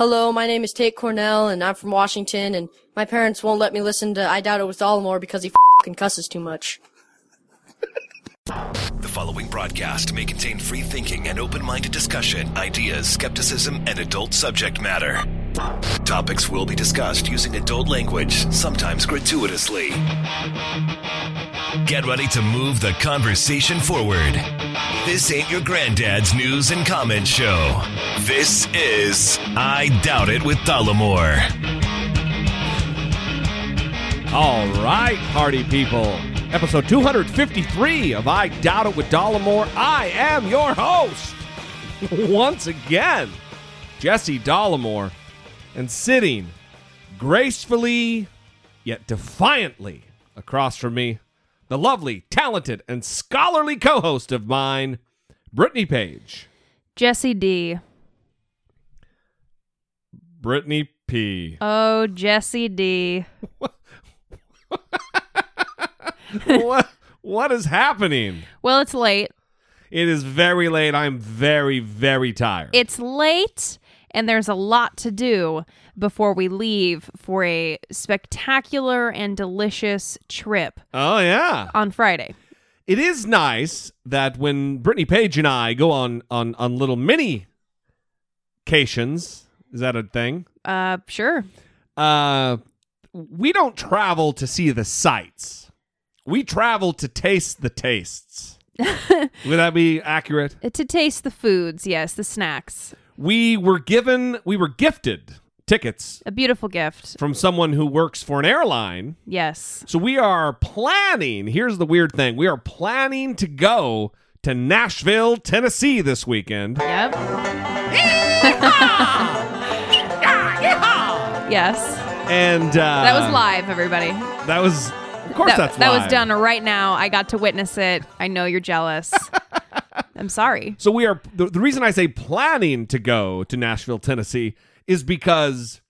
Hello, my name is Tate Cornell, and I'm from Washington, and my parents won't let me listen to I Doubt It with Dollamore because he fing cusses too much. The following broadcast may contain free thinking and open minded discussion, ideas, skepticism, and adult subject matter. Topics will be discussed using adult language, sometimes gratuitously. Get ready to move the conversation forward. This ain't your granddad's news and comment show. This is I Doubt It with Dollamore. All right, party people. Episode 253 of I Doubt It with Dollamore. I am your host. Once again, Jesse Dollamore. And sitting gracefully yet defiantly across from me, the lovely, talented, and scholarly co host of mine, Brittany Page. Jesse D. Brittany P. Oh, Jesse D. what, what is happening? Well, it's late. It is very late. I'm very, very tired. It's late, and there's a lot to do before we leave for a spectacular and delicious trip oh, yeah. on Friday. It is nice that when Brittany Page and I go on on on little mini cations, is that a thing? Uh, sure. Uh we don't travel to see the sights. We travel to taste the tastes. Would that be accurate? To taste the foods, yes, the snacks. We were given we were gifted tickets A beautiful gift. from someone who works for an airline. Yes. So we are planning, here's the weird thing. We are planning to go to Nashville, Tennessee this weekend. Yep. yes. And uh, That was live, everybody. That was, of course, that, that's that was done right now. I got to witness it. I know you're jealous. I'm sorry. So we are. The, the reason I say planning to go to Nashville, Tennessee, is because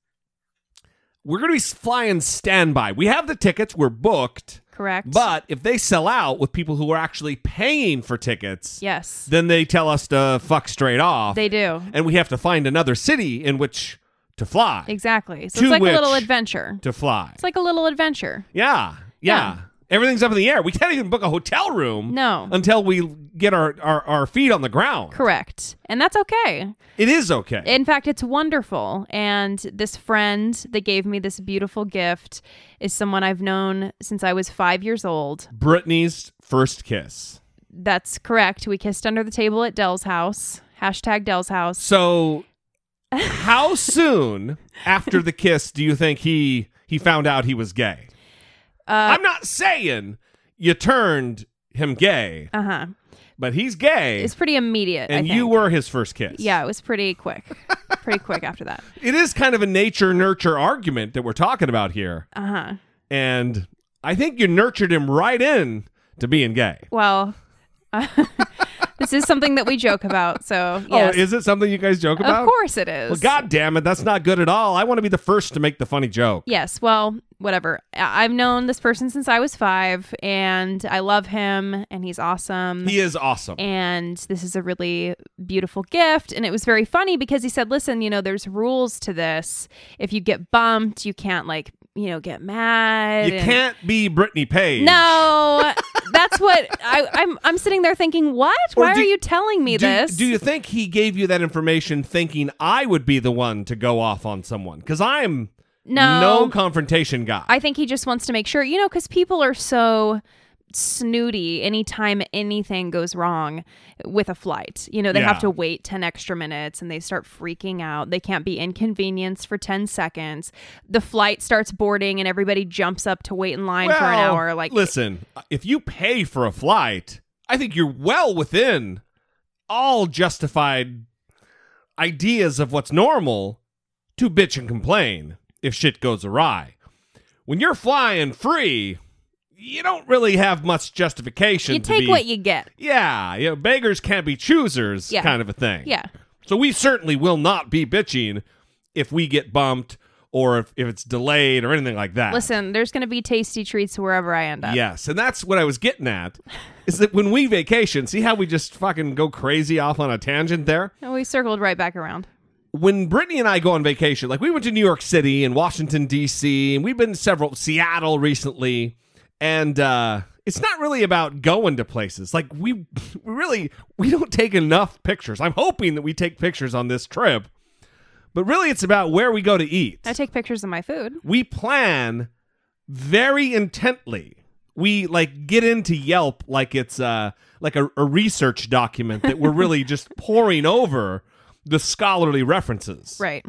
we're going to be flying standby. We have the tickets. We're booked. Correct. But if they sell out with people who are actually paying for tickets, yes, then they tell us to fuck straight off. they do. and we have to find another city in which to fly. Exactly. So To it's like a little adventure. To fly. It's like a little adventure. yeah, yeah. Yeah. Everything's up in the air. We can't even book a hotel room. No. Until we get our, our, our feet on the ground. Correct. And that's okay. It is okay. In fact, it's wonderful. And this friend that gave me this beautiful gift is someone I've known since I was five years old. Brittany's first kiss. That's correct. We kissed under the table at Dell's house. Hashtag Dell's house. So, how soon after the kiss do you think he he found out he was gay? Uh I'm not saying you turned him gay, huh. but he's gay, It's pretty immediate. I and you think. were his first kiss. Yeah, it was pretty quick. pretty quick after that. It is kind of a nature nurture argument that we're talking about here, Uh huh. and I think you nurtured him right in to being gay. Well, this is something that we joke about. So, oh, yes. Oh, is it something you guys joke about? Of course it is. Well, God damn it, that's not good at all. I want to be the first to make the funny joke. Yes. Well, whatever. I- I've known this person since I was five, and I love him, and he's awesome. He is awesome. and this is a really beautiful gift. And it was very funny because he said, listen, you know, there's rules to this. If you get bumped, you can't, like, you know, get mad. You and- can't be Brittany Page. No, that's what I, I'm. I'm sitting there thinking, what? Or Why do- are you telling me do, this? Do you think he gave you that information thinking I would be the one to go off on someone? Because I'm no, no confrontation guy. I think he just wants to make sure, you know, because people are so snooty anytime anything goes wrong with a flight. You know, they Yeah. have to wait 10 extra minutes and they start freaking out. They can't be inconvenienced for 10 seconds. The flight starts boarding and everybody jumps up to wait in line for an hour. Like, listen, if you pay for a flight, I think you're well within all justified ideas of what's normal to bitch and complain if shit goes awry. When you're flying free, you don't really have much justification. you to take be- what you get. Yeah, you know, beggars can't be choosers, Yeah. kind of a thing. Yeah. So we certainly will not be bitching if we get bumped or if, if it's delayed or anything like that. Listen, there's going to be tasty treats wherever I end up. Yes, and that's what I was getting at. Is that when we vacation, see how we just fucking go crazy off on a tangent there? And we circled right back around. when Brittany and I go on vacation, like we went to New York City and Washington D.C. and we've been to several Seattle recently, and uh, it's not really about going to places. Like we, we really we don't take enough pictures. I'm hoping that we take pictures on this trip, but really it's about where we go to eat. I take pictures of my food. we plan very intently. We like get into Yelp like it's uh like a, a research document that we're really just pouring over the scholarly references Right.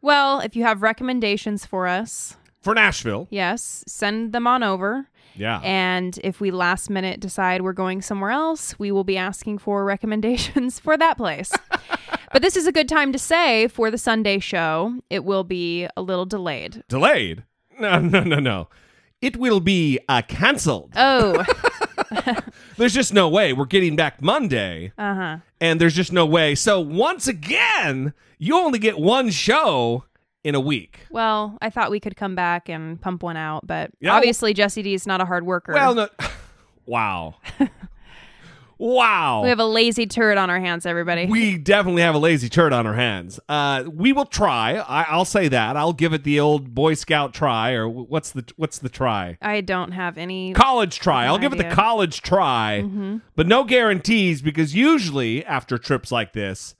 Well, if you have recommendations for us, for Nashville. yes, send them on over. Yeah. And if we last minute decide we're going somewhere else, we will be asking for recommendations for that place. but this is a good time to say for the Sunday show, it will be a little delayed. Delayed? No, no, no, no. It will be uh, canceled. Oh, There's just no way. We're getting back Monday, uh huh. and there's just no way. So once again, you only get one show in a week. Well, I thought we could come back and pump one out, but Yeah. obviously Jesse D is not a hard worker. Well, no. wow. wow. we have a lazy turd on our hands, everybody. We definitely have a lazy turd on our hands. Uh, we will try. I, I'll say that. I'll give it the old Boy Scout try, or what's the what's the try? I don't have any. College try. I'll give it the college try, but no guarantees because usually after trips like this,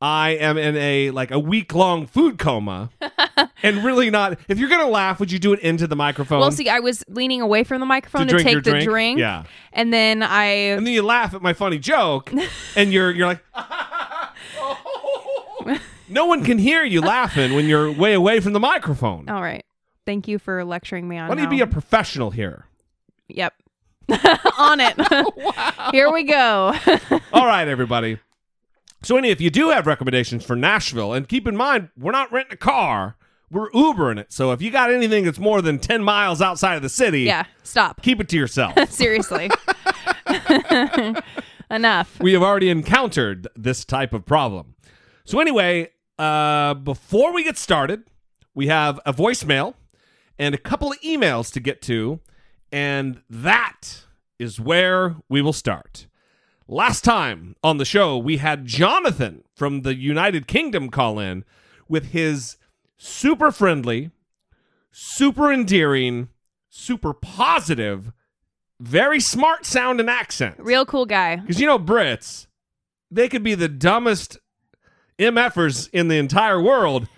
I am in a like a week long food coma, and really not. If you're gonna laugh, would you do it into the microphone? Well, see, I was leaning away from the microphone To to, take the drink? drink. Yeah. And then I. and then you laugh at my funny joke, and you're you're like. no one can hear you laughing when you're way away from the microphone. All right. Thank you for lecturing me on Why don't you be a professional here? Yep. on it. Here we go. All right, everybody. So, any if you do have recommendations for Nashville, and keep in mind, we're not renting a car, we're Ubering it. So, if you got anything that's more than 10 miles outside of the city, yeah. Stop. keep it to yourself. Seriously. Enough. we have already encountered this type of problem. So, anyway, uh, before we get started, we have a voicemail and a couple of emails to get to, and that is where we will start. Last time on the show, we had Jonathan from the United Kingdom call in with his super friendly, super endearing, super positive, very smart sound and accent. Real cool guy. Because you know, Brits, they could be the dumbest MFers in the entire world,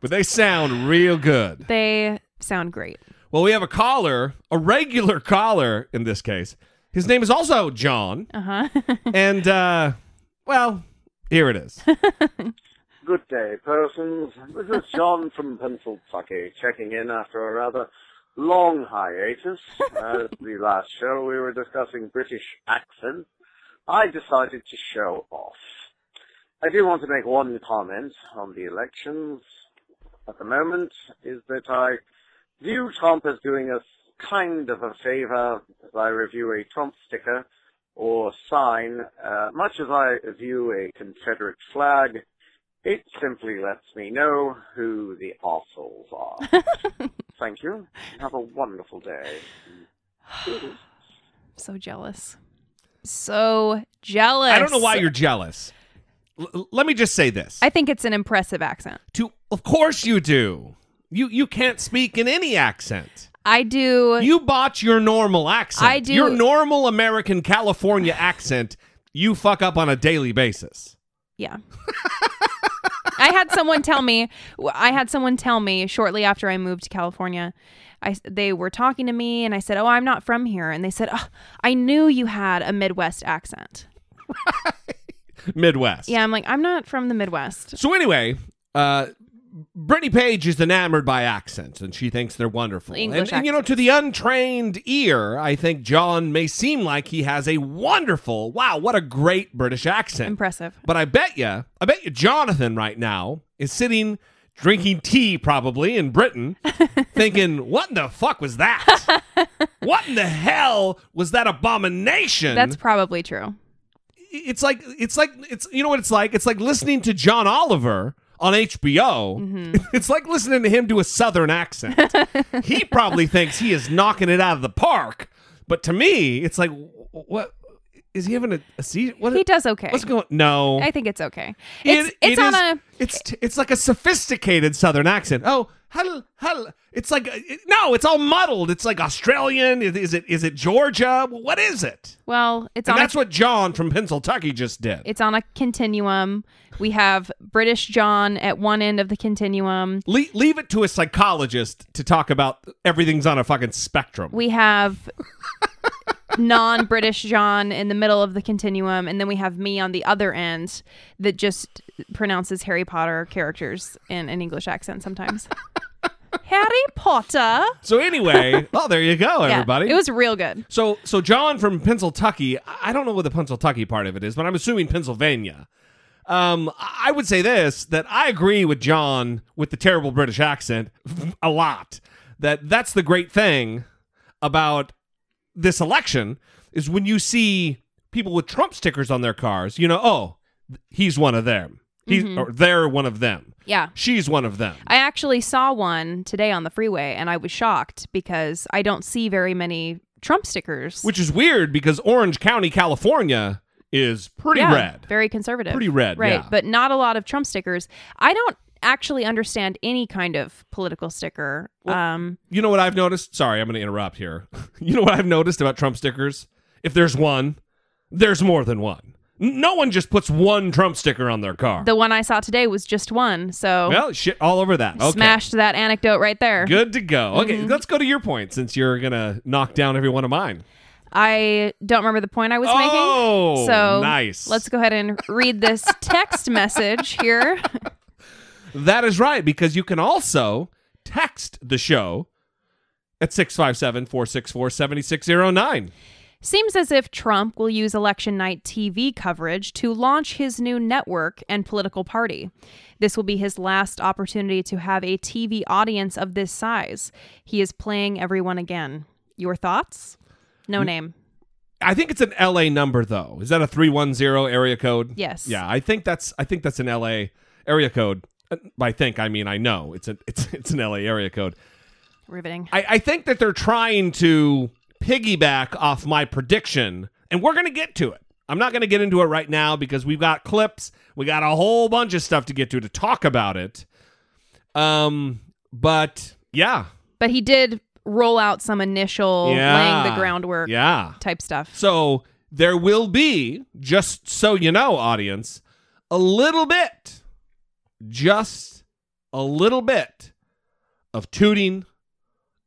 but they sound real good. They sound great. Well, we have a caller, a regular caller in this case. His name is also John. Uh huh. And, uh, well, here it is. Good day, persons. This is John from Pennsylvania, checking in after a rather long hiatus. As the last show, we were discussing British accents. I decided to show off. I do want to make one comment on the elections at the moment, is that I view Trump as doing us kind of a favor as I review a Trump sticker or sign, uh, much as I view a Confederate flag, it simply lets me know who the assholes are. Thank you. Have a wonderful day. So jealous. So jealous. I don't know why you're jealous. L- let me just say this. I think it's an impressive accent. to, of course you do. You you can't speak in any accent. I do. You botch your normal accent. I do- Your normal American California accent, you fuck up on a daily basis. Yeah. I had someone tell me I had someone tell me shortly after I moved to California. I they were talking to me and I said, "Oh, I'm not from here." And they said, oh, "I knew you had a Midwest accent." Midwest. Yeah, I'm like, "I'm not from the Midwest." So anyway, uh Brittany Page is enamored by accents and she thinks they're wonderful. English and, and, you know, to the untrained ear, I think John may seem like he has a wonderful, wow, what a great British accent. Impressive. But I bet you, I bet you Jonathan right now is sitting drinking tea probably in Britain thinking, what in the fuck was that? what in the hell was that abomination? That's probably true. it's like it's like it's you know what it's like? It's like listening to John Oliver on HBO. Mm-hmm. It's like listening to him do a southern accent. he probably thinks he is knocking it out of the park, but to me, it's like what is he having a, a seizure? What, He does okay. What's going? No, I think it's okay. It- It's it's it on is- a It's t- it's like a sophisticated Southern accent. Oh, hell, hell. It's like uh, it, no, it's all muddled. It's like Australian. Is, is it is it Georgia? What is it? well, it's And on a that's what John from Pennsylvania just did. It's on a continuum. We have British John at one end of the continuum. Le- leave it to a psychologist to talk about everything's on a fucking spectrum. We have non-British John in the middle of the continuum, and then we have me on the other end that just pronounces Harry Potter characters in an English accent sometimes. Harry Potter. so anyway, oh, there you go, Yeah, everybody. it was real good. so so John from Pennsylvania. I don't know what the Pennsylvania part of it is, but I'm assuming Pennsylvania. Um, I would say this that I agree with John with the terrible British accent a lot. That that's the great thing about this election is when you see people with Trump stickers on their cars, you know, oh, he's one of them. He's or they're one of them. Yeah. She's one of them. I actually saw one today on the freeway, and I was shocked because I don't see very many Trump stickers. Which is weird because Orange County, California is pretty yeah, red. very conservative, Pretty red, right? yeah. But not a lot of Trump stickers. I don't actually understand any kind of political sticker. um, You know what I've noticed? Sorry, I'm going to interrupt here. you know what I've noticed about Trump stickers? If there's one, there's more than one. No one just puts one Trump sticker on their car. the one I saw today was just one, so well, shit all over that. Okay. smashed that anecdote right there. Good to go. Okay, Mm-hmm. let's go to your point since you're going to knock down every one of mine. I don't remember the point I was Oh, making. So nice. Let's go ahead and read this text message here. That is right, because you can also text the show at 657 464 7609. Seems as if Trump will use election night TV coverage to launch his new network and political party. This will be his last opportunity to have a TV audience of this size. He is playing everyone again. Your thoughts? No name. I think it's an LA number though. Is that a 310 area code? Yes. Yeah, I think that's I think that's an LA area code. Uh, By think I mean I know. It's a it's it's an LA area code. Riveting. I, I think that they're trying to piggyback off my prediction, and we're gonna get to it. I'm not gonna get into it right now because we've got clips, we got a whole bunch of stuff to get to to talk about it. Um, but yeah, But he did roll out some initial yeah, laying the groundwork Yeah. type stuff. So there will be, just so you know, audience, a little bit, just a little bit of tooting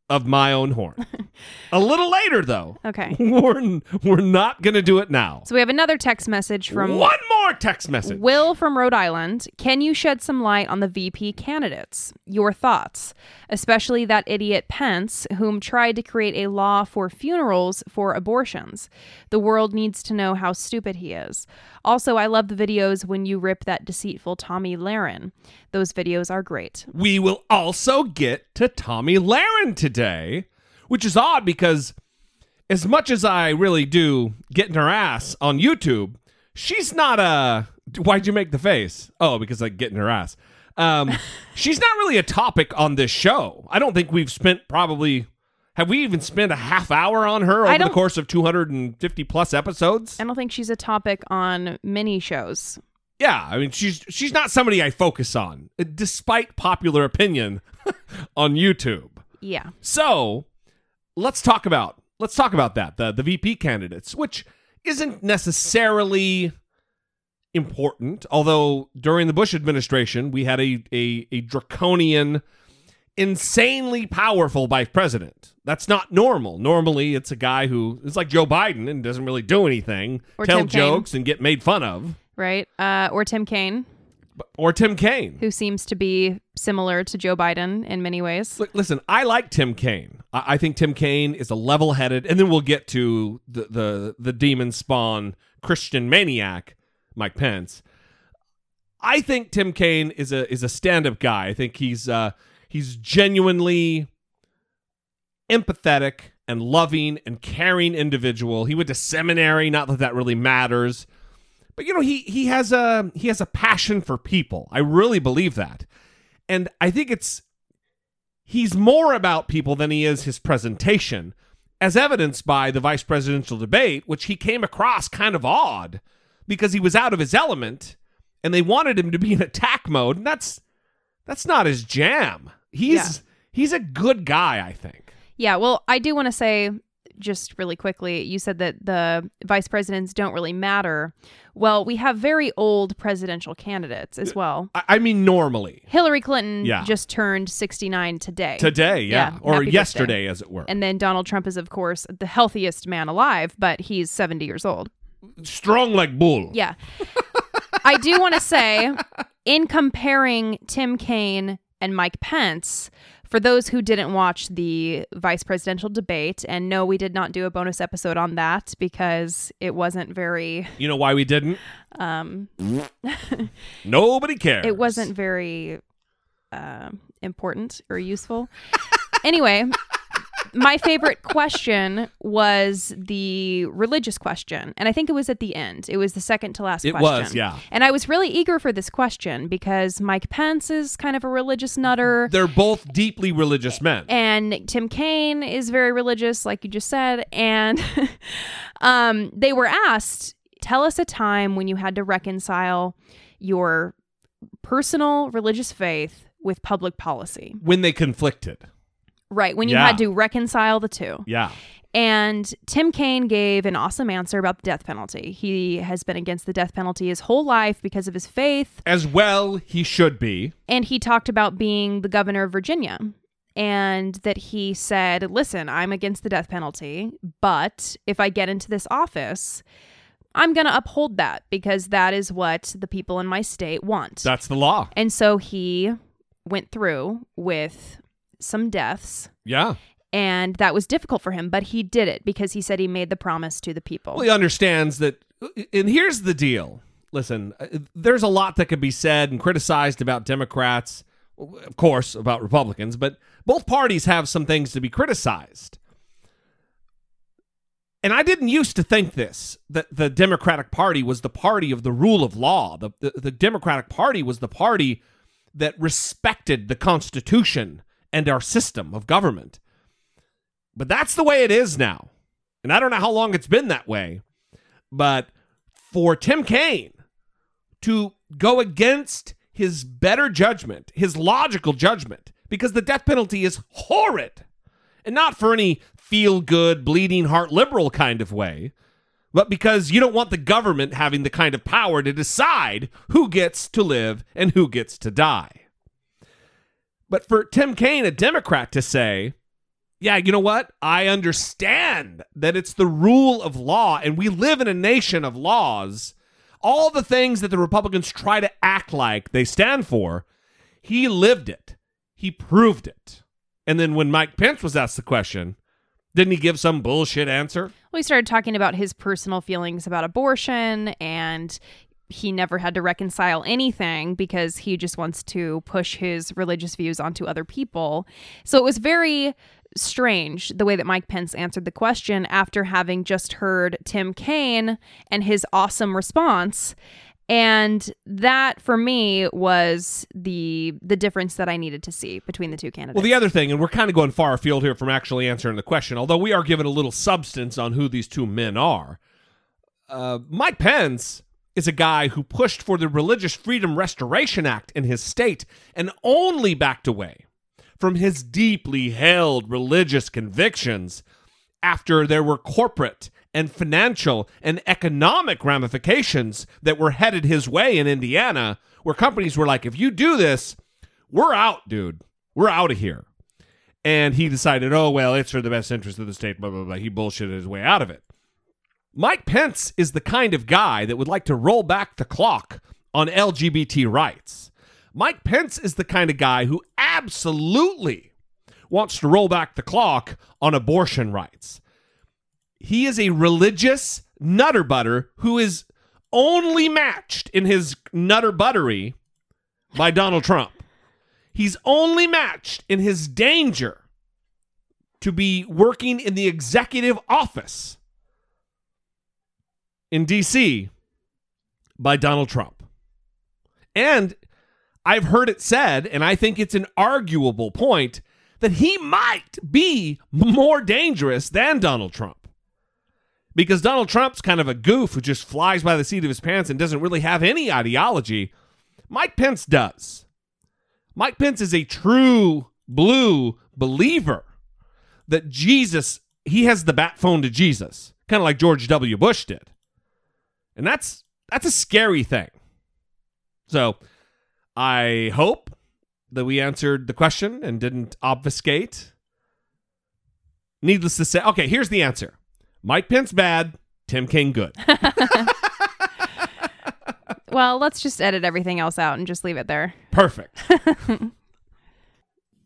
of my own horn. a little later, though. Okay. We're, we're not going to do it now. So we have another text message from One more text message. Will from Rhode Island. Can you shed some light on the VP candidates? Your thoughts, especially that idiot Pence, whom tried to create a law for funerals for abortions. The world needs to know how stupid he is. Also, I love the videos when you rip that deceitful Tomi Lahren. Those videos are great. we will also get to Tomi Lahren today, which is odd because as much as I really do getting her ass on YouTube, she's not a. Why'd you make the face? Oh, because like getting her ass. Um, she's not really a topic on this show. I don't think we've spent probably. Have we even spent a half hour on her over the course of 250 plus episodes? I don't think she's a topic on mini shows. Yeah, I mean she's she's not somebody I focus on, uh, despite popular opinion on YouTube. Yeah. So let's talk about let's talk about that the the VP candidates, which isn't necessarily important. Although during the Bush administration, we had a a, a draconian, insanely powerful vice president. That's not normal. Normally, it's a guy who is like Joe Biden and doesn't really do anything, Or tell Tim Kaine. jokes, and get made fun of. Right? Uh, or Tim Kaine, Or Tim Kaine. who seems to be similar to Joe Biden in many ways. Look, listen, I like Tim Kaine. I, I think Tim Kaine is a level-headed, and then we'll get to the the the demon spawn Christian maniac, Mike Pence. I think Tim Kaine is a is a stand-up guy. I think he's uh he's genuinely empathetic and loving and caring individual. He went to seminary, not that that really matters. But you know, he he has a he has a passion for people. I really believe that. And I think it's he's more about people than he is his presentation. as evidenced by the vice presidential debate, which he came across kind of odd because he was out of his element and they wanted him to be in attack mode. And that's that's not his jam. He's Yeah. he's a good guy, I think. Yeah, well, I do want to say just really quickly, you said that the vice presidents don't really matter. Well, we have very old presidential candidates as uh, well. I, mean normally. Hillary Clinton Yeah. just turned 69 today. Today, yeah. Yeah, or happy birthday. yesterday as it were. And then Donald Trump is, of course, the healthiest man alive, but he's 70 years old. Strong like bull. Yeah. I do want to say, in comparing Tim Kaine and Mike Pence, for those who didn't watch the vice presidential debate, and no, we did not do a bonus episode on that because it wasn't very, You know why we didn't? um, Nobody cares. it wasn't very uh, important or useful. anyway, my favorite question was the religious question, and I think it was at the end. It was the second to last It question. was, yeah. And I was really eager for this question because Mike Pence is kind of a religious nutter. They're both deeply religious men. And Tim Kaine is very religious, like you just said. And um, they were asked, tell us a time when you had to reconcile your personal religious faith with public policy. when they conflicted. Right. When you Yeah. had to reconcile the two. Yeah. And Tim Kaine gave an awesome answer about the death penalty. He has been against the death penalty his whole life because of his faith. As well he should be. And he talked about being the governor of Virginia and that he said, Listen, I'm against the death penalty, but if I get into this office, I'm going to uphold that because that is what the people in my state want. That's the law. and so he went through with some deaths. Yeah. And that was difficult for him, but he did it because he said he made the promise to the people. Well, he understands that. And here's the deal. Listen, uh, there's a lot that could be said and criticized about Democrats, of course, about Republicans, but both parties have some things to be criticized. And I didn't used to think this that the Democratic Party was the party of the rule of law. The, the, the Democratic Party was the party that respected the Constitution and our system of government. But that's the way it is now. And I don't know how long it's been that way. But for Tim Kaine to go against his better judgment, his logical judgment, because the death penalty is horrid, and not for any feel good, bleeding heart liberal kind of way, but because you don't want the government having the kind of power to decide who gets to live and who gets to die. But for Tim Kaine, a Democrat, to say, yeah, you know what? I understand that it's the rule of law and we live in a nation of laws. All the things that the Republicans try to act like they stand for, he lived it. He proved it. And then when Mike Pence was asked the question, didn't he give some bullshit answer? He started talking about his personal feelings about abortion and he never had to reconcile anything because he just wants to push his religious views onto other people. So it was very strange the way that Mike Pence answered the question after having just heard Tim Kaine and his awesome response. And that for me was the the difference that I needed to see between the two candidates. Well, the other thing, and we're kind of going far afield here from actually answering the question, although we are given a little substance on who these two men are. Uh, Mike Pence is a guy who pushed for the Religious Freedom Restoration Act in his state and only backed away from his deeply held religious convictions after there were corporate and financial and economic ramifications that were headed his way in Indiana, where companies were like, if you do this, we're out, dude. We're out of here. And he decided, oh, well, it's for the best interest of the state, blah, blah, blah. He bullshitted his way out of it. Mike Pence is the kind of guy that would like to roll back the clock on LGBT rights. Mike Pence is the kind of guy who absolutely wants to roll back the clock on abortion rights. He is a religious nutter butter who is only matched in his nutter buttery by Donald Trump. He's only matched in his danger to be working in the executive office in D.C. by Donald Trump. And I've heard it said, and I think it's an arguable point, that he might be more dangerous than Donald Trump. Because Donald Trump's kind of a goof who just flies by the seat of his pants and doesn't really have any ideology. Mike Pence does. Mike Pence is a true blue believer that Jesus, he has the bat phone to Jesus, kind of like George W. Bush did. And that's that's a scary thing. So I hope that we answered the question and didn't obfuscate. Needless to say, okay, here's the answer Mike Pence bad, Tim Kaine good. Well, let's just edit everything else out and just leave it there. Perfect.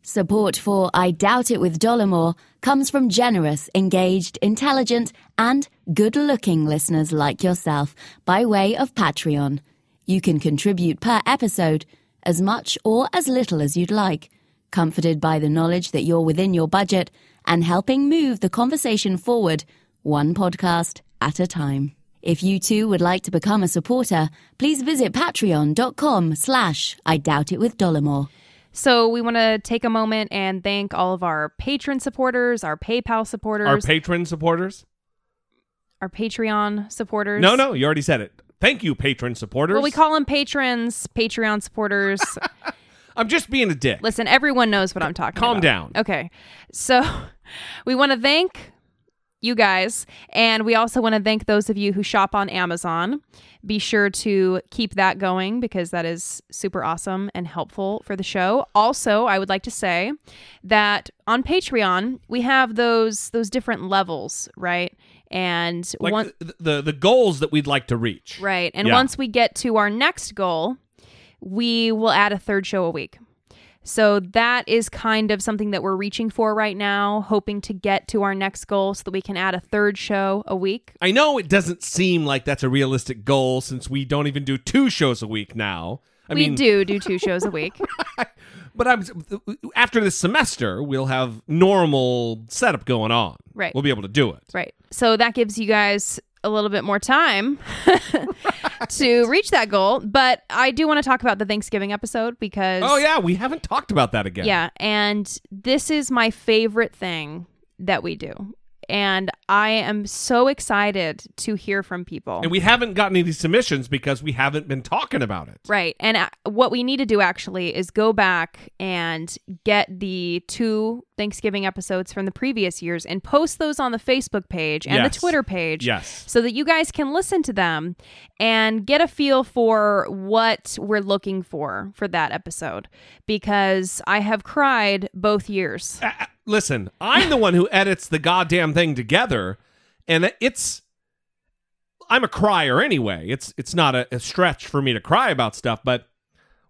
Support for I Doubt It with Dollamore comes from generous, engaged, intelligent, and good looking listeners like yourself by way of Patreon. You can contribute per episode as much or as little as you'd like, comforted by the knowledge that you're within your budget and helping move the conversation forward one podcast at a time. If you too would like to become a supporter, please visit patreon.com slash I Doubt It with Dollamore. So we want to take a moment and thank all of our patron supporters, our PayPal supporters, Our patron supporters? our Patreon supporters. No, no, you already said it. Thank you, patron supporters. Well, we call them patrons, Patreon supporters. I'm just being a dick. Listen, everyone knows what I'm talking Calm about. down. Okay. So we want to thank you guys. And we also want to thank those of you who shop on Amazon. Be sure to keep that going because that is super awesome and helpful for the show. Also, I would like to say that on Patreon, we have those those different levels, right? And Like one the, the the goals that we'd like to reach. Right. And Yeah. once we get to our next goal, we will add a third show a week. So that is kind of something that we're reaching for right now, hoping to get to our next goal so that we can add a third show a week. I know it doesn't seem like that's a realistic goal since we don't even do two shows a week now. I we mean, do do two shows a week. but I'm after this semester we'll have normal setup going on. Right. We'll be able to do it. Right. So that gives you guys a little bit more time to reach that goal. But I do want to talk about the Thanksgiving episode because Oh yeah, we haven't talked about that again. Yeah, and this is my favorite thing that we do. And I am so excited to hear from people. And we haven't gotten any submissions because we haven't been talking about it. Right. And uh, what we need to do actually is go back and get the two Thanksgiving episodes from the previous years and post those on the Facebook page and Yes. the Twitter page. Yes. So that you guys can listen to them and get a feel for what we're looking for for that episode. Because I have cried both years. Uh, uh, listen, I'm the one who edits the goddamn thing together, and it's. I'm a crier anyway. It's it's not a, a stretch for me to cry about stuff, but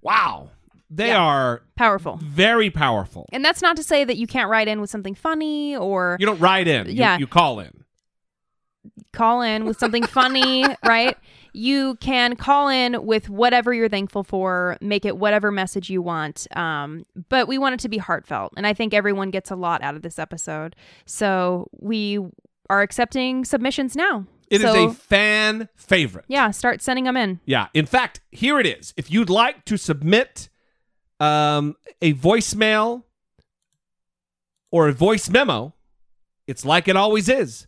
wow, they Yeah. are Powerful. very powerful. And that's not to say that you can't write in with something funny or You don't write in. You- Yeah. you call in. call in with something funny, right? You can call in with whatever you're thankful for, make it whatever message you want. Um, but we want it to be heartfelt. And I think everyone gets a lot out of this episode. So we are accepting submissions now. It is so, a fan favorite. yeah, start sending them in. Yeah. In fact, here it is. If you'd like to submit um, a voicemail or a voice memo, it's like it always is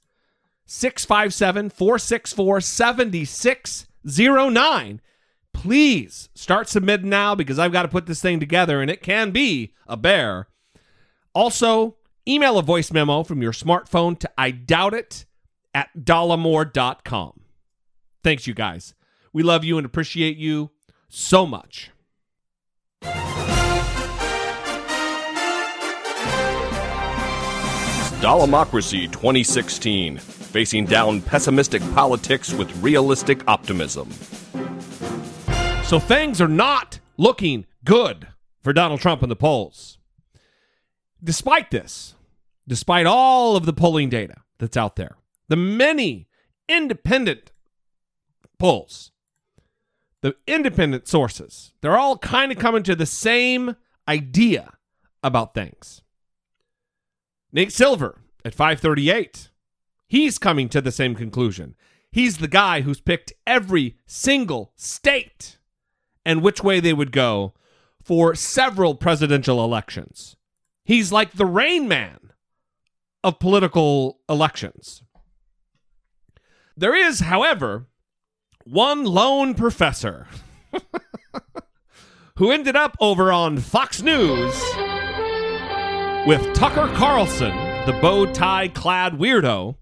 657 464 7609. Please start submitting now because I've got to put this thing together and it can be a bear. Also, email a voice memo from your smartphone to I doubt it at dollamore.com. Thanks, you guys. We love you and appreciate you so much. Dollamocracy 2016, facing down pessimistic politics with realistic optimism. So things are not looking good for Donald Trump in the polls. Despite this, despite all of the polling data that's out there, the many independent polls, the independent sources, they're all kind of coming to the same idea about things. Nate Silver at 538, he's coming to the same conclusion. He's the guy who's picked every single state and which way they would go for several presidential elections. He's like the rain man of political elections. There is, however, one lone professor who ended up over on Fox News with Tucker Carlson, the bow tie clad weirdo,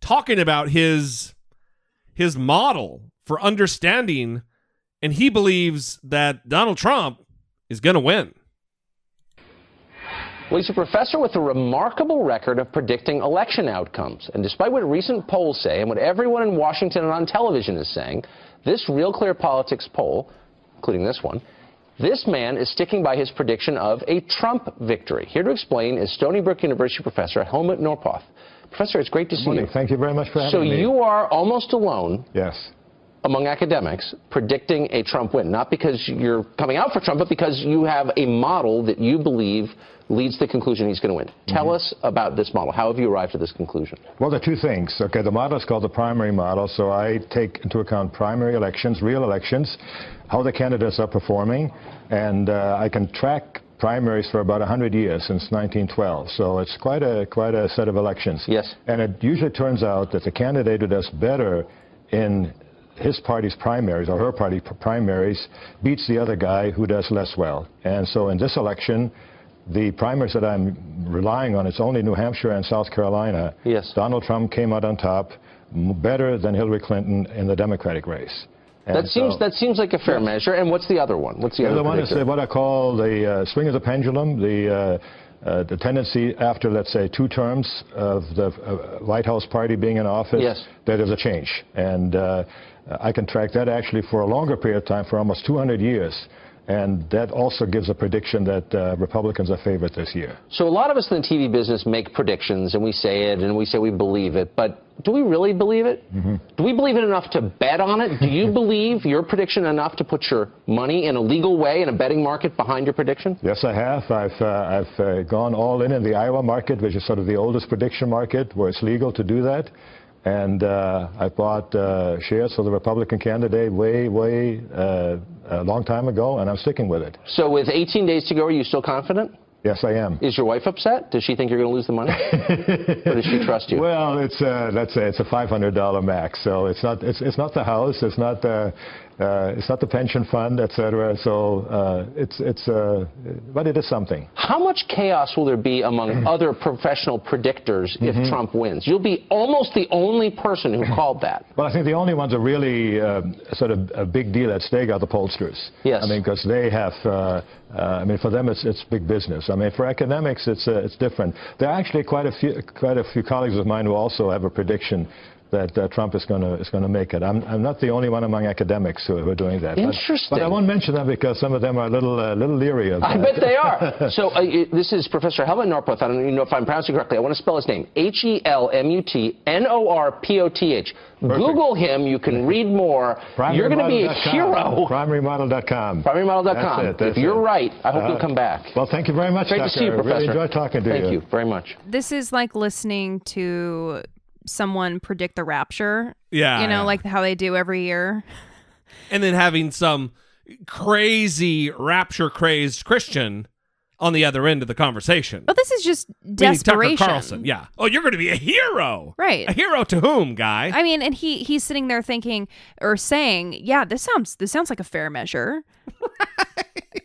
talking about his his model for understanding and he believes that Donald Trump is going to win. Well, he's a professor with a remarkable record of predicting election outcomes. And despite what recent polls say and what everyone in Washington and on television is saying, this Real Clear Politics poll, including this one, this man is sticking by his prediction of a Trump victory. Here to explain is Stony Brook University professor Helmut Norpoth. Professor, it's great to see you. Thank you very much for having So me. So you are almost alone Yes. among academics predicting a Trump win, not because you're coming out for Trump, but because you have a model that you believe leads to the conclusion he's going to win. Tell Mm-hmm. us about this model. How have you arrived at this conclusion? Well, there are two things. Okay, the model is called the primary model, so I take into account primary elections, real elections, how the candidates are performing, and uh, I can track primaries for about 100 years since 1912. So it's quite a quite a set of elections. Yes. And it usually turns out that the candidate who does better in his party's primaries or her party primaries beats the other guy who does less well. And so in this election, the primaries that I'm relying on, it's only New Hampshire and South Carolina. Yes. Donald Trump came out on top, better than Hillary Clinton in the Democratic race. And That seems so- that seems like a fair measure. And what's the other one? What's the, the other other one is what I call the uh, swing of the pendulum, the, uh, uh, the tendency after, let's say, two terms of the uh, White House party being in office, Yes. that there's a change. And uh, I can track that actually for a longer period of time, for almost 200 years. And that also gives a prediction that uh, Republicans are favored this year. So a lot of us in the TV business make predictions and we say it and we say we believe it, but do we really believe it? Mm-hmm. Do we believe it enough to bet on it? Do you believe your prediction enough to put your money in a legal way in a betting market behind your prediction? Yes, I have. I've, uh, I've uh, gone all in in the Iowa market, which is sort of the oldest prediction market, where it's legal to do that. And uh, I bought uh, shares for the Republican candidate way, way uh, a long time ago, and I'm sticking with it. So with 18 days to go, are you still confident? Yes, I am. Is your wife upset? Does she think you're going to lose the money? or does she trust you? Well, it's uh, let's say it's a $500 max, so it's not it's, it's not the house, it's not the uh, it's not the pension fund, etc. So uh, it's it's uh, but it is something. How much chaos will there be among other professional predictors if Mm-hmm. Trump wins? You'll be almost the only person who called that. Well, I think the only ones that really um, sort of a big deal at stake are the pollsters. Yes. I mean, because they have, uh, uh, I mean, for them it's, it's big business. I mean, for academics it's uh, it's different. There are actually quite a few quite a few colleagues of mine who also have a prediction that uh, Trump is going to is going to make it. I'm, I'm not the only one among academics who, who are doing that. But- Interesting. But, I won't mention them because some of them are a little uh, little leery of I bet they are. So uh, this is Professor Helmut Norpoth. I don't even know if I'm pronouncing it correctly. I want to spell his name. H-E-L-M-U-T-N-O-R-P-O-T-H. Google him. You can read more. You're going to be a hero. PrimaryModel.com. PrimaryModel.com. That's it, that's if you're it. right, I hope Uh, you'll come back. Well, thank you very much, Great Tucker. to see you, I Professor. Really enjoyed talking to Thank you. Thank you very much. This is like listening to someone predict the rapture. Yeah, You know, yeah. like how they do every year. and then having some crazy rapture crazed Christian on the other end of the conversation. But this is just Meaning Tucker desperation. Carlson. Yeah. Oh, you're going to be a hero. Right. A hero to whom, guy? I mean, and he he's sitting there thinking or saying, "Yeah, this sounds this sounds like a fair measure."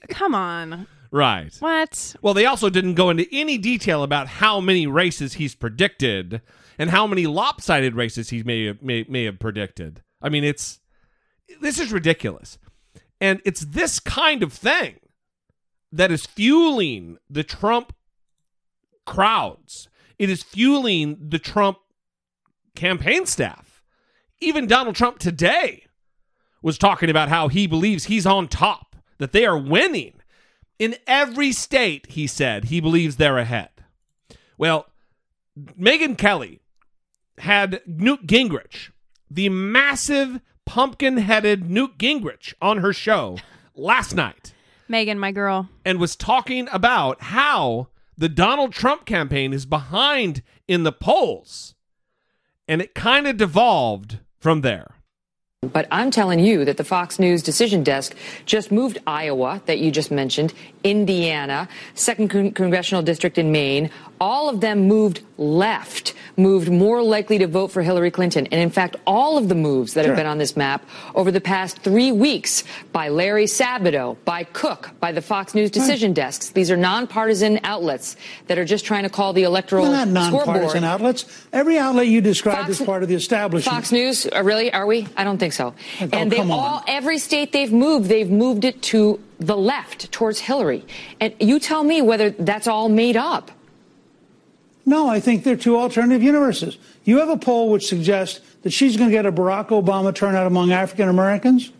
Come on. right. What? Well, they also didn't go into any detail about how many races he's predicted and how many lopsided races he may have, may, may have predicted. I mean, it's this is ridiculous. And it's this kind of thing that is fueling the Trump crowds. It is fueling the Trump campaign staff. Even Donald Trump today was talking about how he believes he's on top, that they are winning. In every state, he said, he believes they're ahead. Well, Megyn Kelly had Newt Gingrich, the massive pumpkin headed Newt Gingrich, on her show last night Megyn, my girl. and was talking about how the Donald Trump campaign is behind in the polls. And it kind of devolved from there. But I'm telling you that the Fox News decision desk just moved Iowa, that you just mentioned, Indiana, second con- congressional district in Maine. All of them moved left, moved more likely to vote for Hillary Clinton. And in fact, all of the moves that have been on this map over the past three weeks by Larry Sabato, by Cook, by the Fox News decision desks, these are nonpartisan outlets that are just trying to call the electoral They're not scoreboard. nonpartisan outlets. Every outlet you described is part of the establishment. Fox News, uh, really? Are we? I don't think so. Oh, and they've come on. all, every state they've moved, they've moved it to the left, towards Hillary. And you tell me whether that's all made up. No, I think they're two alternative universes. You have a poll which suggests that she's going to get a Barack Obama turnout among African Americans.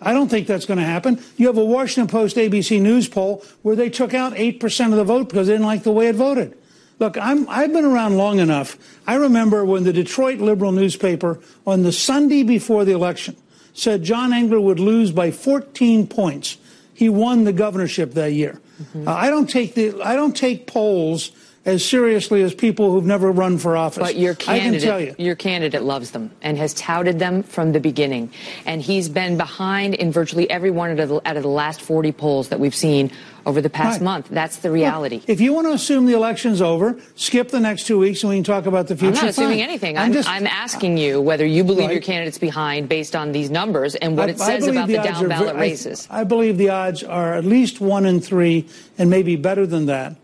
I don't think that's going to happen. You have a Washington Post ABC News poll where they took out 8% of the vote because they didn't like the way it voted. Look, I'm, I've been around long enough. I remember when the Detroit Liberal newspaper on the Sunday before the election said John Engler would lose by 14 points. He won the governorship that year. Mm-hmm. Uh, I don't take the I don't take polls as seriously as people who've never run for office. But your I can tell you. candidate, your candidate loves them and has touted them from the beginning. And he's been behind in virtually every one of the, out of the last 40 polls that we've seen over the past Right. month. That's the reality. If you want to assume the election's over, skip the next two weeks and we can talk about the future. I'm not assuming Fine. anything. I'm I'm, just I'm asking you whether you believe Right. your candidate's behind based on these numbers and what I- it says about the, odds down are ballot I- races. I, believe the odds are at least one in three, and maybe better than that,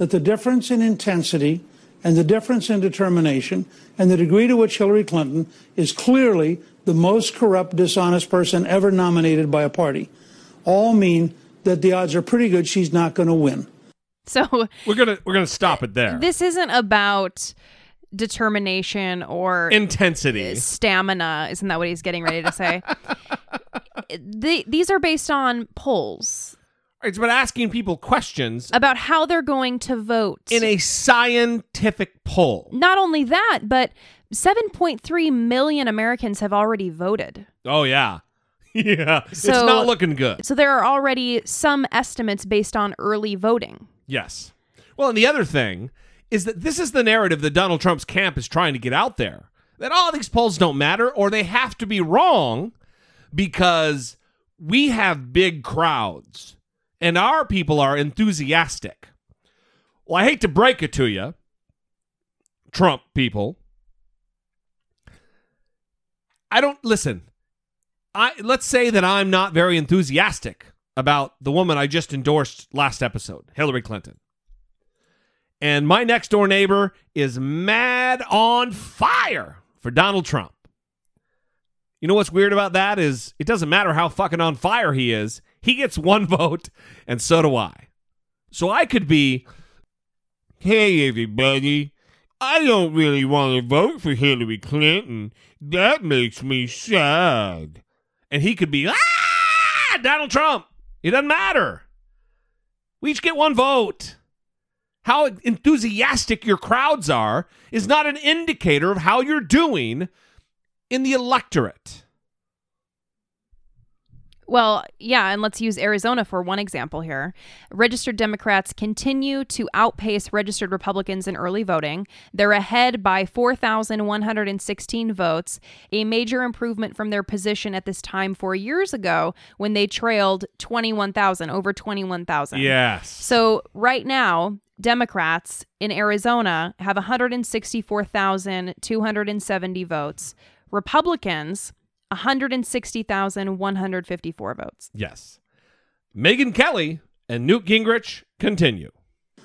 that the difference in intensity and the difference in determination and the degree to which Hillary Clinton is clearly the most corrupt, dishonest person ever nominated by a party all mean that the odds are pretty good she's not going to win. So We're gonna we're gonna stop it there. this isn't about determination or Intensity. Uh, stamina. Isn't that what he's getting ready to say? the, these are based on polls It's about asking people questions about how they're going to vote. in a scientific poll. Not only that, but 7.3 million Americans have already voted. Oh yeah, yeah. it's not looking good. So there are already some estimates based on early voting. Yes. Well, and the other thing is that this is the narrative that Donald Trump's camp is trying to get out there. That all these polls don't matter or they have to be wrong because we have big crowds and our people are enthusiastic. Well, I hate to break it to you, Trump people. I don't listen. I let's say that I'm not very enthusiastic about the woman I just endorsed last episode, Hillary Clinton. And my next door neighbor is mad on fire for Donald Trump. You know what's weird about that is it doesn't matter how fucking on fire he is. He gets one vote and so do I. So I could be Hey everybody, I don't really want to vote for Hillary Clinton. That makes me sad. And he could be, ah, Donald Trump. It doesn't matter. We each get one vote. How enthusiastic your crowds are is not an indicator of how you're doing in the electorate. Well, yeah, and let's use Arizona for one example here. Registered Democrats continue to outpace registered Republicans in early voting. They're ahead by 4,116 votes, a major improvement from their position at this time four years ago when they trailed 21,000, over 21,000. Yes. So right now, Democrats in Arizona have 164,270 votes. Republicans, 160,154 votes. Yes. Megyn Kelly and Newt Gingrich continue.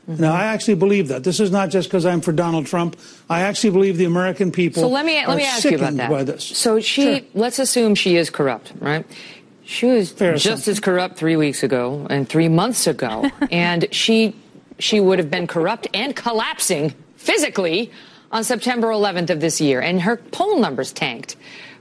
Now, I actually believe that. This is not just because I'm for Donald Trump. I actually believe the American people So let me are let me ask you about that. by this. So she, let's assume she is corrupt, right? She was just as corrupt three weeks ago and three months ago, and she she would have been corrupt and collapsing physically on September 11th of this year, and her poll numbers tanked.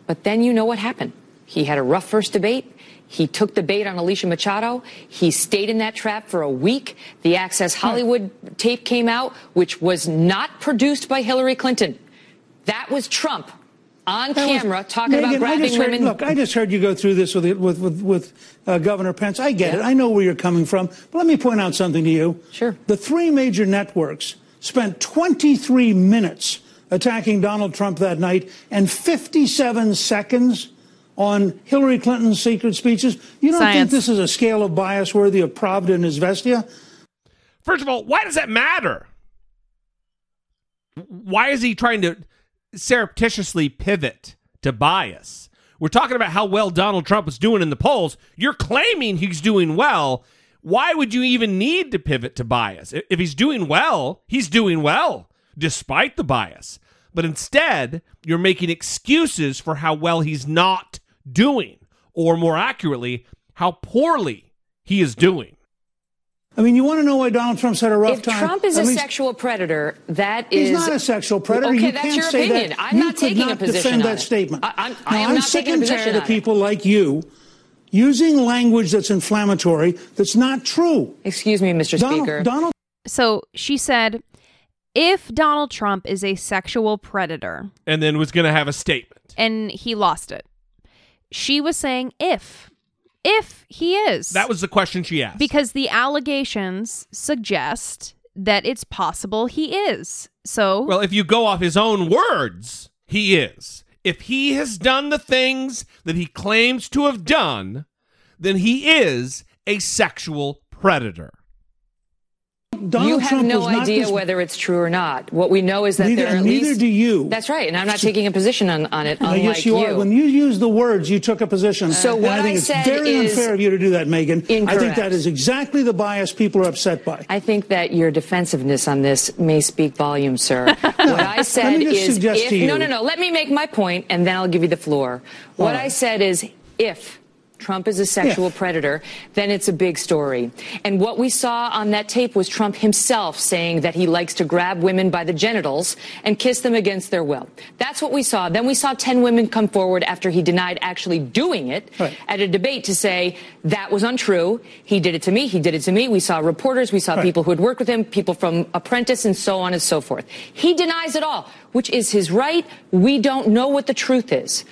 But then you know what happened? He had a rough first debate. He took the bait on Alicia Machado. He stayed in that trap for a week. The Access Hollywood tape came out, which was not produced by Hillary Clinton. That was Trump on That camera talking Megyn, about grabbing heard, women. Look, I just heard you go through this with with with, with uh, Governor Pence. I get it. I know where you're coming from. But let me point out something to you. Sure. The three major networks spent 23 minutes attacking Donald Trump that night and 57 seconds on Hillary Clinton's secret speeches? You don't think this is a scale of bias worthy of Pravda and Izvestia? First of all, why does that matter? Why is he trying to surreptitiously pivot to bias? We're talking about how well Donald Trump is doing in the polls. You're claiming he's doing well. Why would you even need to pivot to bias? If he's doing well, he's doing well despite the bias. But instead, you're making excuses for how well he's not doing, or more accurately, how poorly he is doing. I mean, you want to know why Donald Trump's had a rough If time? Trump is At a sexual predator, that is he's not a sexual predator. Okay, you that's can't your say opinion. That. I'm you not could taking not a position defend on that it. statement. I- I'm- now, I am I'm not sick taking and tired of on it. people like you using language that's inflammatory that's not true. Excuse me, Mr. Donald, Speaker. Donald So she said, if Donald Trump is a sexual predator, And then was going to have a statement. and he lost it, she was saying if, if he is. That was the question she asked. because the allegations suggest that it's possible he is. So Well, if you go off his own words, he is. If he has done the things that he claims to have done, then he is a sexual predator. Donald you have Trump no idea whether it's true or not. What we know is that Neither- there are at neither least. do you. That's right, and I'm not taking a position on, on it. Unlike yes, you, are. When you use the words, you took a position. So what I think I it's very is unfair of you to do that, Megyn. Incorrect. I think that is exactly the bias people are upset by. I think that your defensiveness on this may speak volumes, sir. what I said is suggest if to you- no, no, no. Let me make my point, and then I'll give you the floor. What right. I said is if. Trump is a sexual If. predator, then it's a big story. And what we saw on that tape was Trump himself saying that he likes to grab women by the genitals and kiss them against their will. That's what we saw. Then we saw 10 women come forward after he denied actually doing it Right. at a debate to say that was untrue. He did it to me. He did it to me. We saw reporters. We saw Right. people who had worked with him, people from Apprentice and so on and so forth. He denies it all, which is his right. We don't know what the truth is.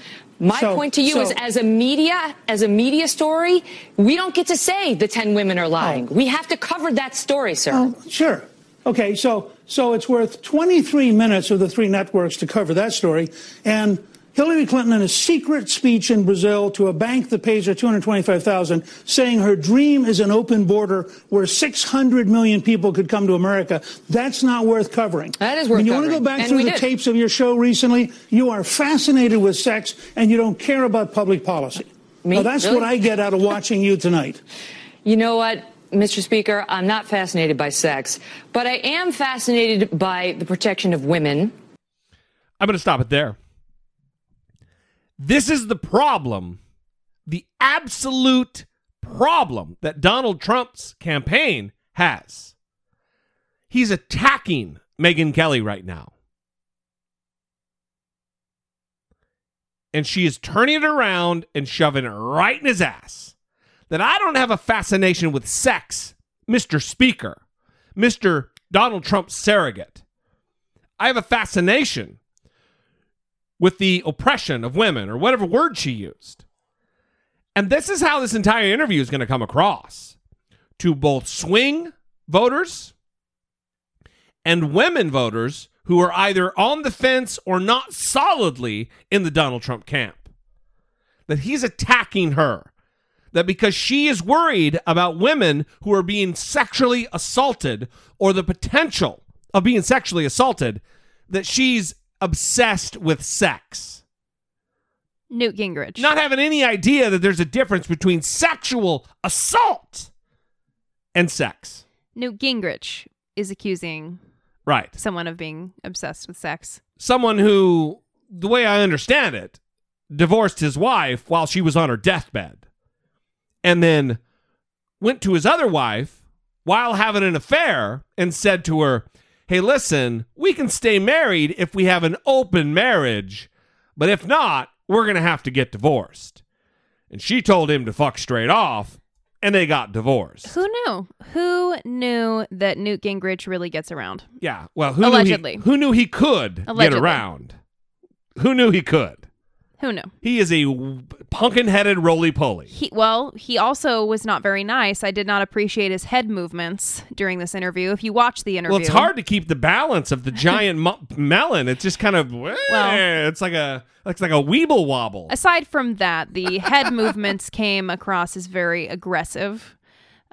My So- point to you so- is as a media, as a media story, we don't get to say the 10 women are lying. Oh. We have to cover that story, sir. Oh, sure. Okay, so so it's worth 23 minutes of the three networks to cover that story, and Hillary Clinton in a secret speech in Brazil to a bank that pays her 225,000, saying her dream is an open border where 600 million people could come to America. That's not worth covering. That is I worth mean, you want to go back and through the did. tapes of your show recently? You are fascinated with sex, and you don't care about public policy. Me? Now, that's Really? what I get out of watching you tonight. You know what, Mr. Speaker? I'm not fascinated by sex, but I am fascinated by the protection of women. I'm going to stop it there. This is the problem, the absolute problem that Donald Trump's campaign has. He's attacking Megyn Kelly right now. And she is turning it around and shoving it right in his ass. That I don't have a fascination with sex, Mr. Speaker, Mr. Donald Trump surrogate. I have a fascination with the oppression of women or whatever word she used. And this is how this entire interview is going to come across to both swing voters and women voters who are either on the fence or not solidly in the Donald Trump camp. That he's attacking her. That because she is worried about women who are being sexually assaulted or the potential of being sexually assaulted, that she's obsessed with sex. Newt Gingrich. Not having any idea that there's a difference between sexual assault and sex. Newt Gingrich is accusing Right. someone of being obsessed with sex. Someone who, the way I understand it, divorced his wife while she was on her deathbed and then went to his other wife while having an affair and said to her, Hey, listen, we can stay married if we have an open marriage, but if not, we're going to have to get divorced. And she told him to fuck straight off, and they got divorced. Who knew? Who knew that Newt Gingrich really gets around? Yeah, well, who Allegedly. Knew he, who knew he could Allegedly. get around? Who knew he could? Who knew? He is a pumpkin headed roly poly. He well, he also was not very nice. I did not appreciate his head movements during this interview. If you watch the interview, Well, it's hard to keep the balance of the giant melon. It's just kind of eh, well, it's like a it's like a weeble wobble. Aside from that, the head movements came across as very aggressive.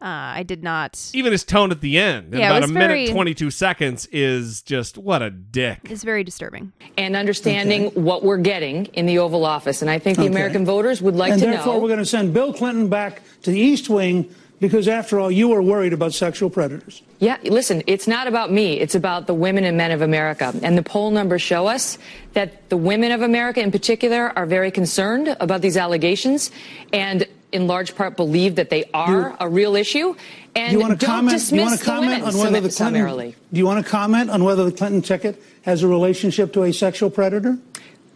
Uh, I did not. Even his tone at the end, Yeah, it about a was minute twenty two seconds, is just what a dick. It's very disturbing. And understanding what we're getting in the Oval Office. And I think the Okay. American voters would like and to therefore, know. we're going to send Bill Clinton back to the East Wing because, after all, you are worried about sexual predators. Yeah, listen, it's not about me. It's about the women and men of America. And the poll numbers show us that the women of America in particular are very concerned about these allegations and in large part believe that they are a real issue. And do you want to comment? dismiss do you want to comment on whether the Clinton? summarily. Do you want to comment on whether the Clinton ticket has a relationship to a sexual predator?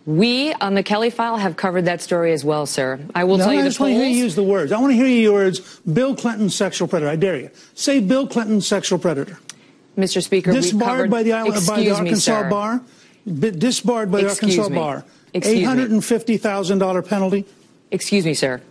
We on the Kelly file have covered that story as well, sir. I will no, tell you I the just want to hear you polls- use the words. I want to hear you the words Bill Clinton sexual predator. I dare you. Say Bill Clinton sexual predator. Mr. Speaker, disbarred covered- by the, by the Excuse me, Arkansas sir. bar. Disbarred by the Arkansas me. bar. Excuse me. Eight hundred and fifty thousand dollar penalty. Excuse me, sir.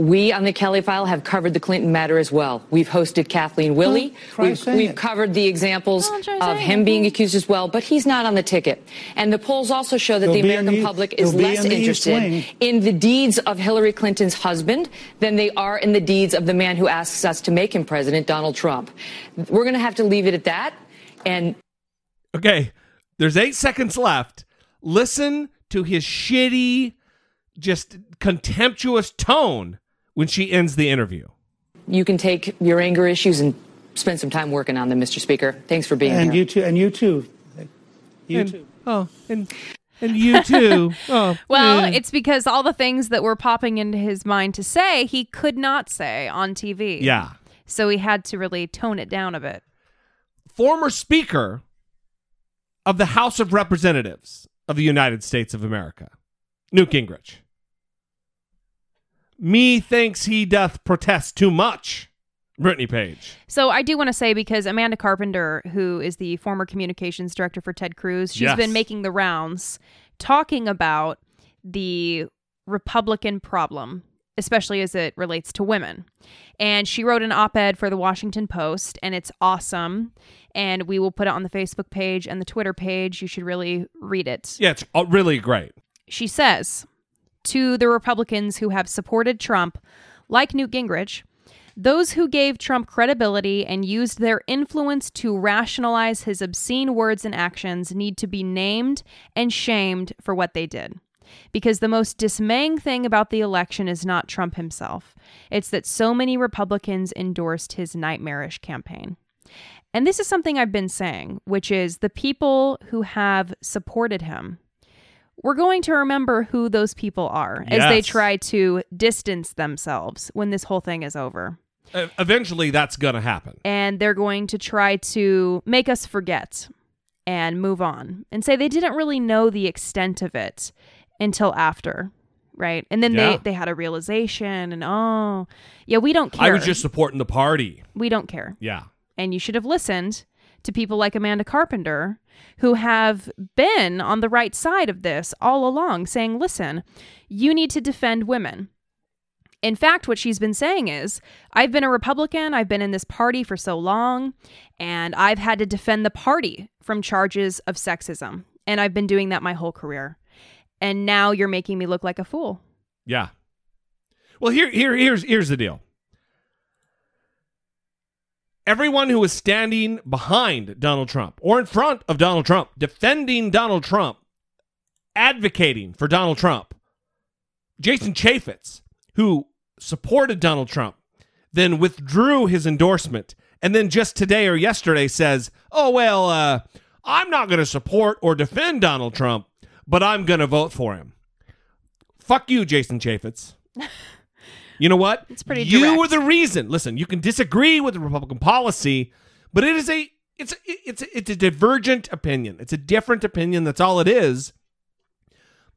We on the Kelly file have covered the Clinton matter as well. We've hosted Kathleen Willey. try we've we've covered the examples Oh, of him it. being accused as well, but he's not on the ticket. And the polls also show that He'll the American the- public is less in interested in the deeds of Hillary Clinton's husband than they are in the deeds of the man who asks us to make him president, Donald Trump. We're going to have to leave it at that. And Okay, there's eight seconds left. Listen to his shitty, just contemptuous tone when she ends the interview. you can take your anger issues and spend some time working on them, Mr. Speaker. Thanks for being And here. And you too. And you too. You And- too. Oh, and and you too. Oh, Well, yeah. it's because all the things that were popping into his mind to say, he could not say on TV. yeah. So he had to really tone it down a bit. Former Speaker of the House of Representatives of the United States of America, Newt Gingrich. Me thinks he doth protest too much. Brittany Page. So I do want to say because Amanda Carpenter, who is the former communications director for Ted Cruz, she's Yes. been making the rounds talking about the Republican problem, especially as it relates to women. And she wrote an op-ed for the Washington Post and it's awesome and we will put it on the Facebook page and the Twitter page. You should really read it. Yeah, it's uh, really great. She says to the Republicans who have supported Trump, like Newt Gingrich, those who gave Trump credibility and used their influence to rationalize his obscene words and actions need to be named and shamed for what they did. Because the most dismaying thing about the election is not Trump himself, it's that so many Republicans endorsed his nightmarish campaign. And this is something I've been saying, which is the people who have supported him we're going to remember who those people are as they try to distance themselves when this whole thing is over. Eventually, that's going to happen. And they're going to try to make us forget and move on and say they didn't really know the extent of it until after. Right. And then Yeah. they, they had a realization and, oh, yeah, we don't care. I was just supporting the party. we don't care. Yeah. And you should have listened to people like Amanda Carpenter, who have been on the right side of this all along, saying, listen, you need to defend women. In fact, what she's been saying is, I've been a Republican, I've been in this party for so long, and I've had to defend the party from charges of sexism. And I've been doing that my whole career. And now you're making me look like a fool. Yeah. Well, here, here, here's here's the deal. Everyone who is standing behind Donald Trump or in front of Donald Trump, defending Donald Trump, advocating for Donald Trump, Jason Chaffetz, who supported Donald Trump, then withdrew his endorsement, and then just today or yesterday says, "Oh well, uh, I'm not going to support or defend Donald Trump, but I'm going to vote for him." Fuck you, Jason Chaffetz. You know what? It's pretty You direct. were the reason. Listen, you can disagree with the Republican policy, but it is a it's a, it's a, it's a divergent opinion. It's a different opinion. That's all it is.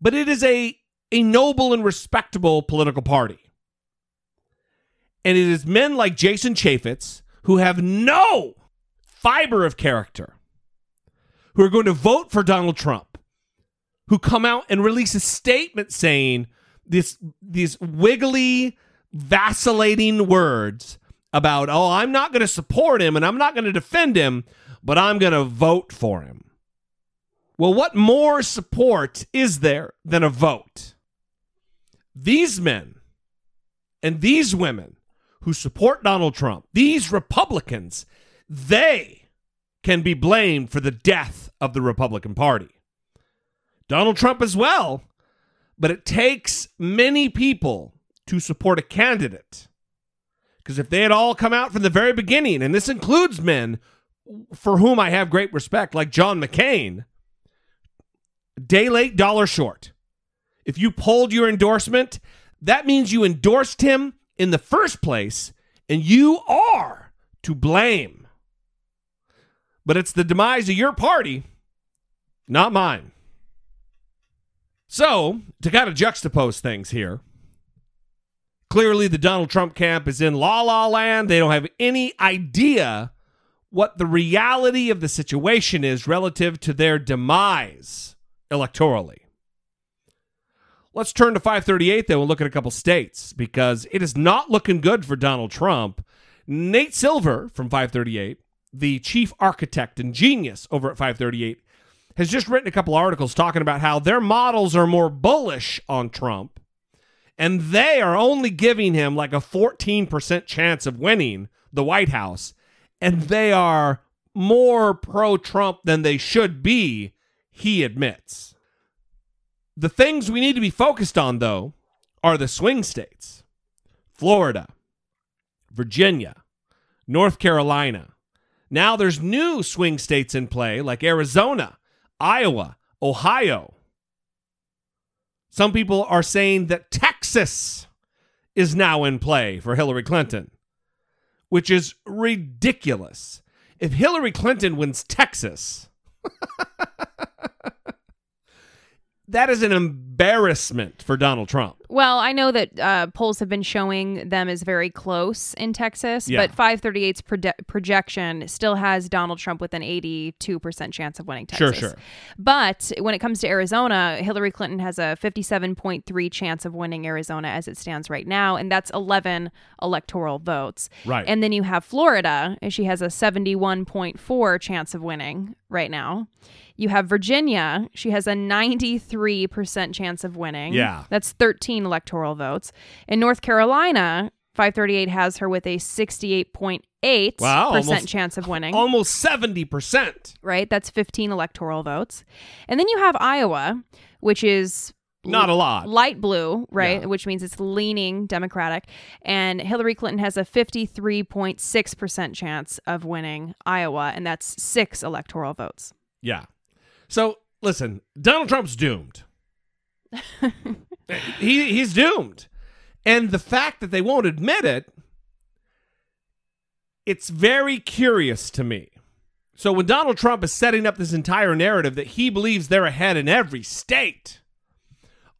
But it is a a noble and respectable political party. And it is men like Jason Chaffetz who have no fiber of character who are going to vote for Donald Trump who come out and release a statement saying this these wiggly, vacillating words about, oh, I'm not going to support him and I'm not going to defend him, but I'm going to vote for him. Well, what more support is there than a vote? These men and these women who support Donald Trump, these Republicans, they can be blamed for the death of the Republican Party. Donald Trump as well, but it takes many people to support a candidate. Because if they had all come out from the very beginning, and this includes men for whom I have great respect, like John McCain, day late, dollar short. If you pulled your endorsement, that means you endorsed him in the first place, and you are to blame. But it's the demise of your party, not mine. So, to kind of juxtapose things here, clearly the Donald Trump camp is in la la land. They don't have any idea what the reality of the situation is relative to their demise electorally. Let's turn to 538 then. We'll look at a couple states because it is not looking good for Donald Trump. Nate Silver from 538, the chief architect and genius over at 538, has just written a couple articles talking about how their models are more bullish on Trump and they are only giving him like a 14% chance of winning the White House and they are more pro Trump than they should be, he admits. The things we need to be focused on, though, are the swing states Florida, Virginia, North Carolina. Now there's new swing states in play like Arizona, Iowa, Ohio. Some people are saying that Texas is now in play for Hillary Clinton, which is ridiculous. If Hillary Clinton wins Texas, that is an embarrassment for Donald Trump. Well, I know that uh, polls have been showing them as very close in Texas, Yeah. but 538's proje- projection still has Donald Trump with an 82% chance of winning Texas. sure. sure. But when it comes to Arizona, Hillary Clinton has a 57.3 chance of winning Arizona as it stands right now, and that's 11 electoral votes. Right. And then you have Florida, and she has a 71.4 chance of winning right now. You have Virginia, she has a 93% chance of winning. Yeah. That's 13 electoral votes. In North Carolina, 538 has her with a 68.8% Wow, almost- chance of winning. Almost 70%. right? That's 15 electoral votes. And then you have Iowa, which is Not a lot. light blue, right? Yeah. Which means it's leaning Democratic. And Hillary Clinton has a 53.6% chance of winning Iowa, and that's six electoral votes. Yeah. So listen, Donald Trump's doomed. he he's doomed. And the fact that they won't admit it, it's very curious to me. So when Donald Trump is setting up this entire narrative that he believes they're ahead in every state,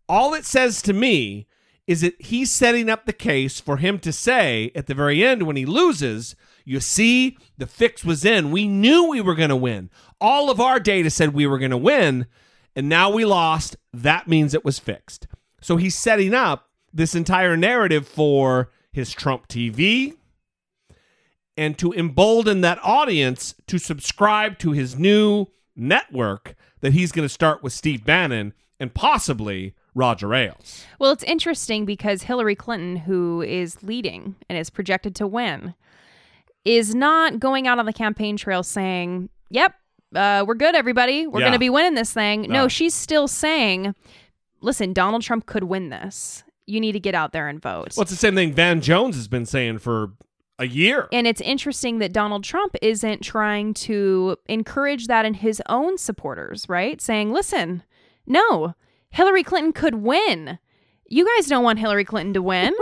all it says to me is that he's setting up the case for him to say at the very end when he loses, you see, the fix was in. We knew we were going to win. All of our data said we were going to win, and now we lost. That means it was fixed. So he's setting up this entire narrative for his Trump TV and to embolden that audience to subscribe to his new network that he's going to start with Steve Bannon and possibly Roger Ailes. Well, it's interesting because Hillary Clinton, who is leading and is projected to win, is not going out on the campaign trail saying, Yep, uh, we're good, everybody. We're Yeah. going to be winning this thing. No. No, she's still saying, Listen, Donald Trump could win this. You need to get out there and vote. Well, it's the same thing Van Jones has been saying for a year. And it's interesting that Donald Trump isn't trying to encourage that in his own supporters, right? Saying, listen, no, Hillary Clinton could win. You guys don't want Hillary Clinton to win.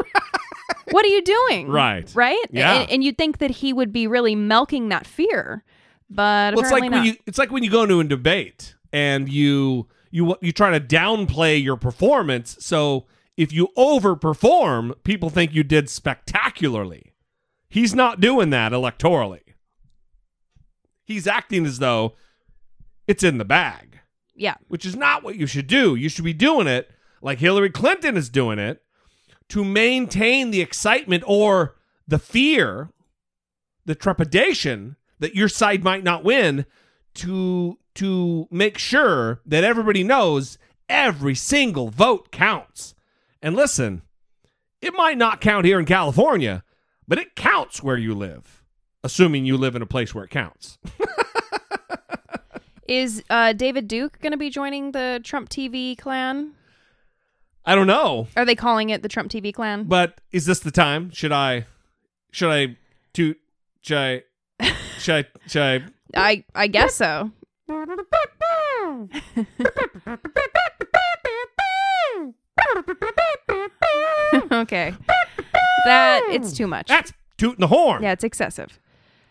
what are you doing? Right. Right? Yeah. And, and you'd think that he would be really milking that fear, but Well, it's like not. when you it's like when you go into a debate and you you you try to downplay your performance. So if you overperform, people think you did spectacularly. He's not doing that electorally. He's acting as though it's in the bag. Yeah. which is not what you should do. You should be doing it like Hillary Clinton is doing it to maintain the excitement or the fear, the trepidation that your side might not win to to make sure that everybody knows every single vote counts. And listen, it might not count here in California, but it counts where you live, assuming you live in a place where it counts. Is uh, David Duke going to be joining the Trump TV clan? I don't know. Are they calling it the Trump TV clan? But is this the time? Should I should I to should I should I should I I I guess so. okay. That it's too much. That's tooting the horn. Yeah, it's excessive.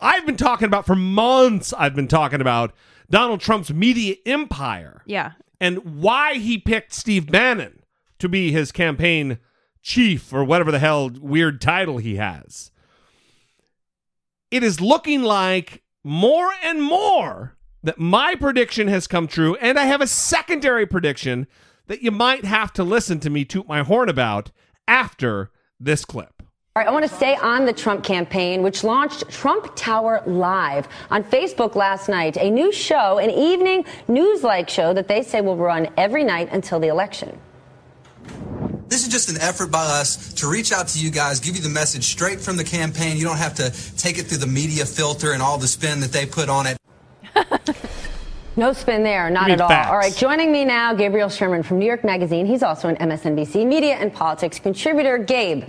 I've been talking about for months I've been talking about Donald Trump's media empire Yeah. and why he picked Steve Bannon to be his campaign chief or whatever the hell weird title he has. It is looking like more and more that my prediction has come true, and I have a secondary prediction that you might have to listen to me toot my horn about after this clip. All right, I want to stay on the Trump campaign, which launched Trump Tower Live on Facebook last night, a new show, an evening news like show that they say will run every night until the election. This is just an effort by us to reach out to you guys, give you the message straight from the campaign. You don't have to take it through the media filter and all the spin that they put on it. No spin there, not at all. facts. All right, joining me now, Gabriel Sherman from New York Magazine. He's also an MSNBC media and politics contributor. Gabe,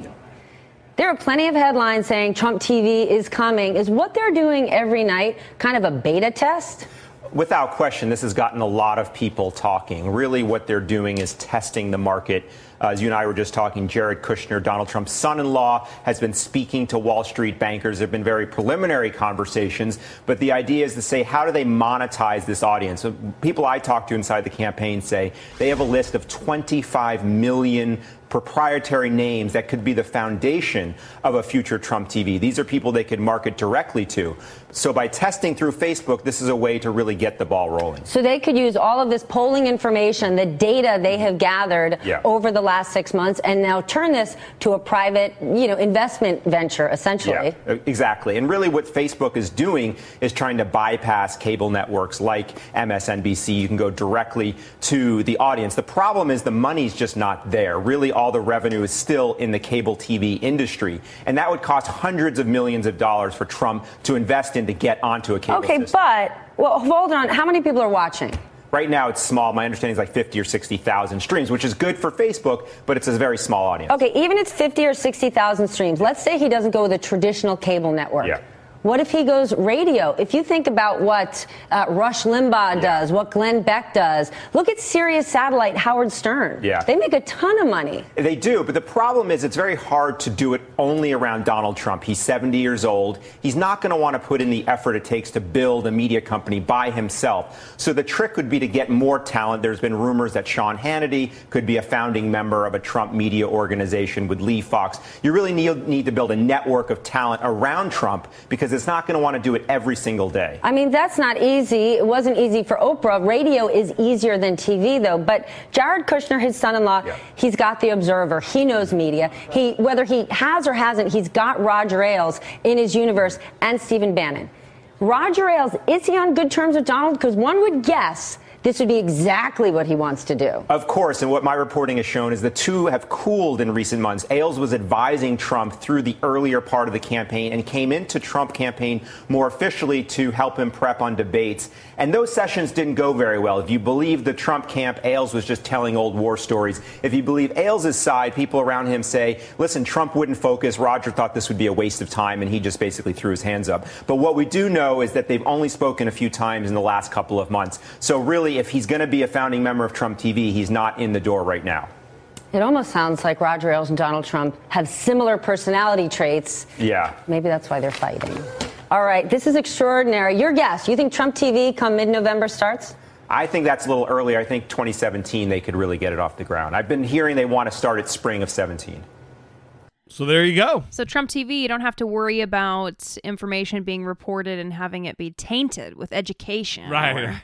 there are plenty of headlines saying Trump TV is coming. Is what they're doing every night kind of a beta test? Without question, this has gotten a lot of people talking. Really, what they're doing is testing the market. Uh, as you and I were just talking, Jared Kushner, Donald Trump's son in law, has been speaking to Wall Street bankers. There have been very preliminary conversations, but the idea is to say, how do they monetize this audience? So people I talk to inside the campaign say they have a list of 25 million proprietary names that could be the foundation of a future Trump TV. These are people they could market directly to. So by testing through Facebook, this is a way to really get the ball rolling. So they could use all of this polling information, the data they have gathered Yeah. over the last six months, and now turn this to a private, you know, investment venture, essentially. Yeah, exactly. And really, what Facebook is doing is trying to bypass cable networks like MSNBC. You can go directly to the audience. The problem is the money's just not there. Really, all the revenue is still in the cable TV industry. And that would cost hundreds of millions of dollars for Trump to invest in to get onto a cable Okay, system. but well, hold on. How many people are watching? Right now, it's small. My understanding is like 50 or 60,000 streams, which is good for Facebook, but it's a very small audience. Okay, even if it's 50 or 60,000 streams, let's say he doesn't go with a traditional cable network. Yeah. What if he goes radio? If you think about what uh, Rush Limbaugh does, what Glenn Beck does, look at Sirius Satellite Howard Stern. Yeah. They make a ton of money. They do, but the problem is it's very hard to do it only around Donald Trump. He's 70 years old. He's not going to want to put in the effort it takes to build a media company by himself. So the trick would be to get more talent. There's been rumors that Sean Hannity could be a founding member of a Trump media organization with Lee Fox. You really need, need to build a network of talent around Trump because it's not going to want to do it every single day. I mean, that's not easy. It wasn't easy for Oprah. Radio is easier than TV, though. But Jared Kushner, his son-in-law, he's got the Observer. He knows media. He, whether he has or hasn't, he's got Roger Ailes in his universe and Stephen Bannon. Roger Ailes, is he on good terms with Donald? Because one would guess this would be exactly what he wants to do. Of course, and what my reporting has shown is the two have cooled in recent months. Ailes was advising Trump through the earlier part of the campaign and came into Trump campaign more officially to help him prep on debates. And those sessions didn't go very well. If you believe the Trump camp, Ailes was just telling old war stories. If you believe Ailes' side, people around him say, listen, Trump wouldn't focus. Roger thought this would be a waste of time, and he just basically threw his hands up. But what we do know is that they've only spoken a few times in the last couple of months. So really, if he's going to be a founding member of Trump TV, he's not in the door right now. It almost sounds like Roger Ailes and Donald Trump have similar personality traits. Yeah. Maybe that's why they're fighting. All right, this is extraordinary. Your guess, you think Trump TV come mid November starts? I think that's a little early. I think 2017 they could really get it off the ground. I've been hearing they want to start at spring of 17. So there you go. So Trump TV, you don't have to worry about information being reported and having it be tainted with education. Right. or-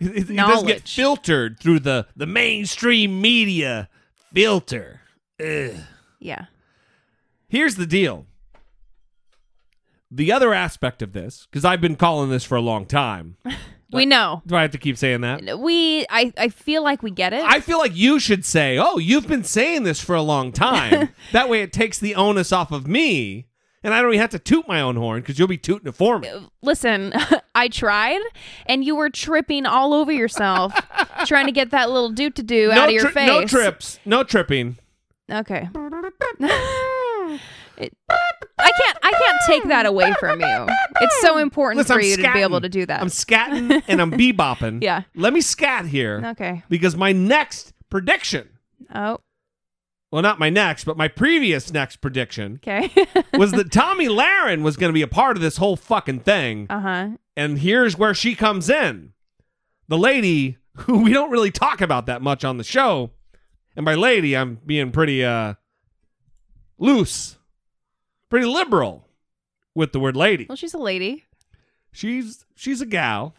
It, it doesn't get filtered through the the mainstream media filter. Ugh. Yeah. Here's the deal. The other aspect of this, because I've been calling this for a long time. We know. Do I have to keep saying that? We I I feel like we get it. I feel like you should say, "Oh, you've been saying this for a long time." that way, it takes the onus off of me, and I don't even have to toot my own horn because you'll be tooting it for me. Uh, listen, I tried, and you were tripping all over yourself, trying to get that little doot to do out of your tri- face. No trips. No tripping. Okay. It- I can't. I can't take that away from you. It's so important Listen, for I'm you to be able to do that. I'm scatting and I'm bebopping. Yeah. Let me scat here. Okay. Because my next prediction, Oh. well, not my next, but my previous next prediction Okay. was that Tomi Lahren was going to be a part of this whole fucking thing. uh huh. And here's where she comes in. The lady who we don't really talk about that much on the show. And by lady, I'm being pretty uh loose, pretty liberal with the word lady. Well, she's a lady. She's she's a gal.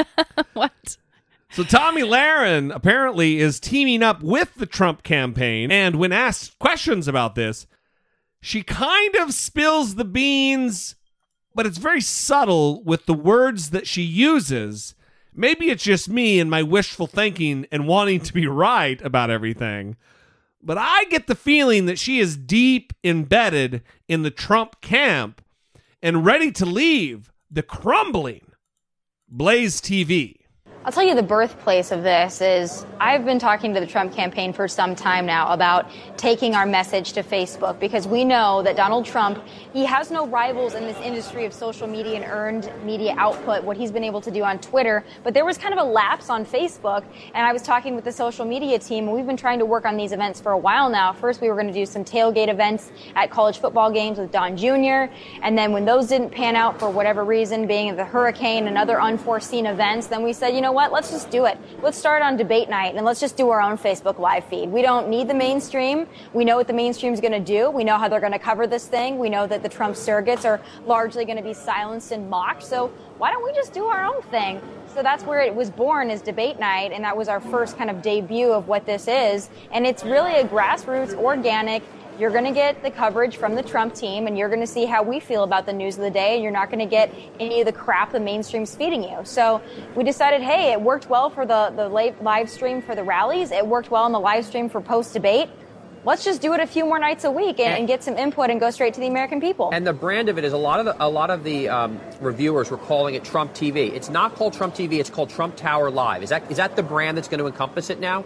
what? So Tomi Lahren apparently is teaming up with the Trump campaign, and when asked questions about this, she kind of spills the beans, but it's very subtle with the words that she uses. Maybe it's just me and my wishful thinking and wanting to be right about everything. But I get the feeling that she is deep embedded in the Trump camp and ready to leave the crumbling Blaze TV. I'll tell you the birthplace of this is I've been talking to the Trump campaign for some time now about taking our message to Facebook because we know that Donald Trump, he has no rivals in this industry of social media and earned media output, what he's been able to do on Twitter. But there was kind of a lapse on Facebook, and I was talking with the social media team, and we've been trying to work on these events for a while now. First, we were going to do some tailgate events at college football games with Don Jr., and then when those didn't pan out for whatever reason, being the hurricane and other unforeseen events, then we said, you know what, let's just do it. Let's start on debate night and let's just do our own Facebook live feed. We don't need the mainstream. We know what the mainstream's going to do. We know how they're going to cover this thing. We know that the Trump surrogates are largely going to be silenced and mocked. So why don't we just do our own thing? So that's where it was born is debate night, and that was our first kind of debut of what this is. And it's really a grassroots, organic, you're going to get the coverage from the Trump team, and you're going to see how we feel about the news of the day, and you're not going to get any of the crap the mainstream's feeding you. So we decided, hey, it worked well for the, the live stream for the rallies. It worked well on the live stream for post debate. Let's just do it a few more nights a week and, and get some input and go straight to the American people. And the brand of it is a lot of the, a lot of the um, reviewers were calling it Trump TV. It's not called Trump TV. It's called Trump Tower Live. Is that is that the brand that's going to encompass it now?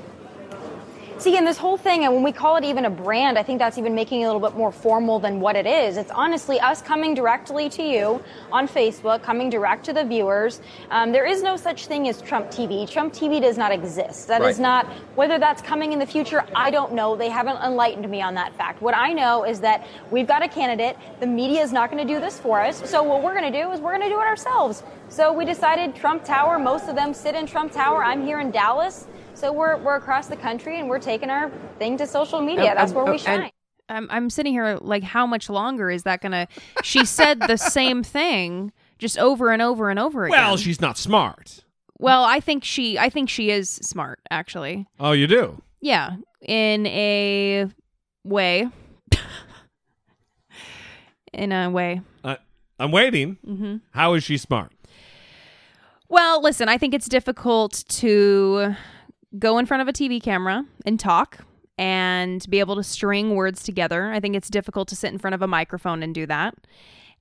See, and this whole thing, and when we call it even a brand, I think that's even making it a little bit more formal than what it is. It's honestly us coming directly to you on Facebook, coming direct to the viewers. Um, there is no such thing as Trump TV. Trump TV does not exist. That is Right. not, whether that's coming in the future, I don't know. They haven't enlightened me on that fact. What I know is that we've got a candidate. The media is not going to do this for us. So what we're going to do is we're going to do it ourselves. So we decided Trump Tower, most of them sit in Trump Tower. I'm here in Dallas. So we're, we're across the country and we're taking our thing to social media. That's where we shine. I'm I'm sitting here like, how much longer is that gonna? She said the same thing just over and over and over again. Well, she's not smart. Well, I think she I think she is smart actually. Oh, you do? Yeah, in a way. in a way. I, I'm waiting. Mhm. How is she smart? Well, listen, I think it's difficult to go in front of a TV camera and talk and be able to string words together. I think it's difficult to sit in front of a microphone and do that.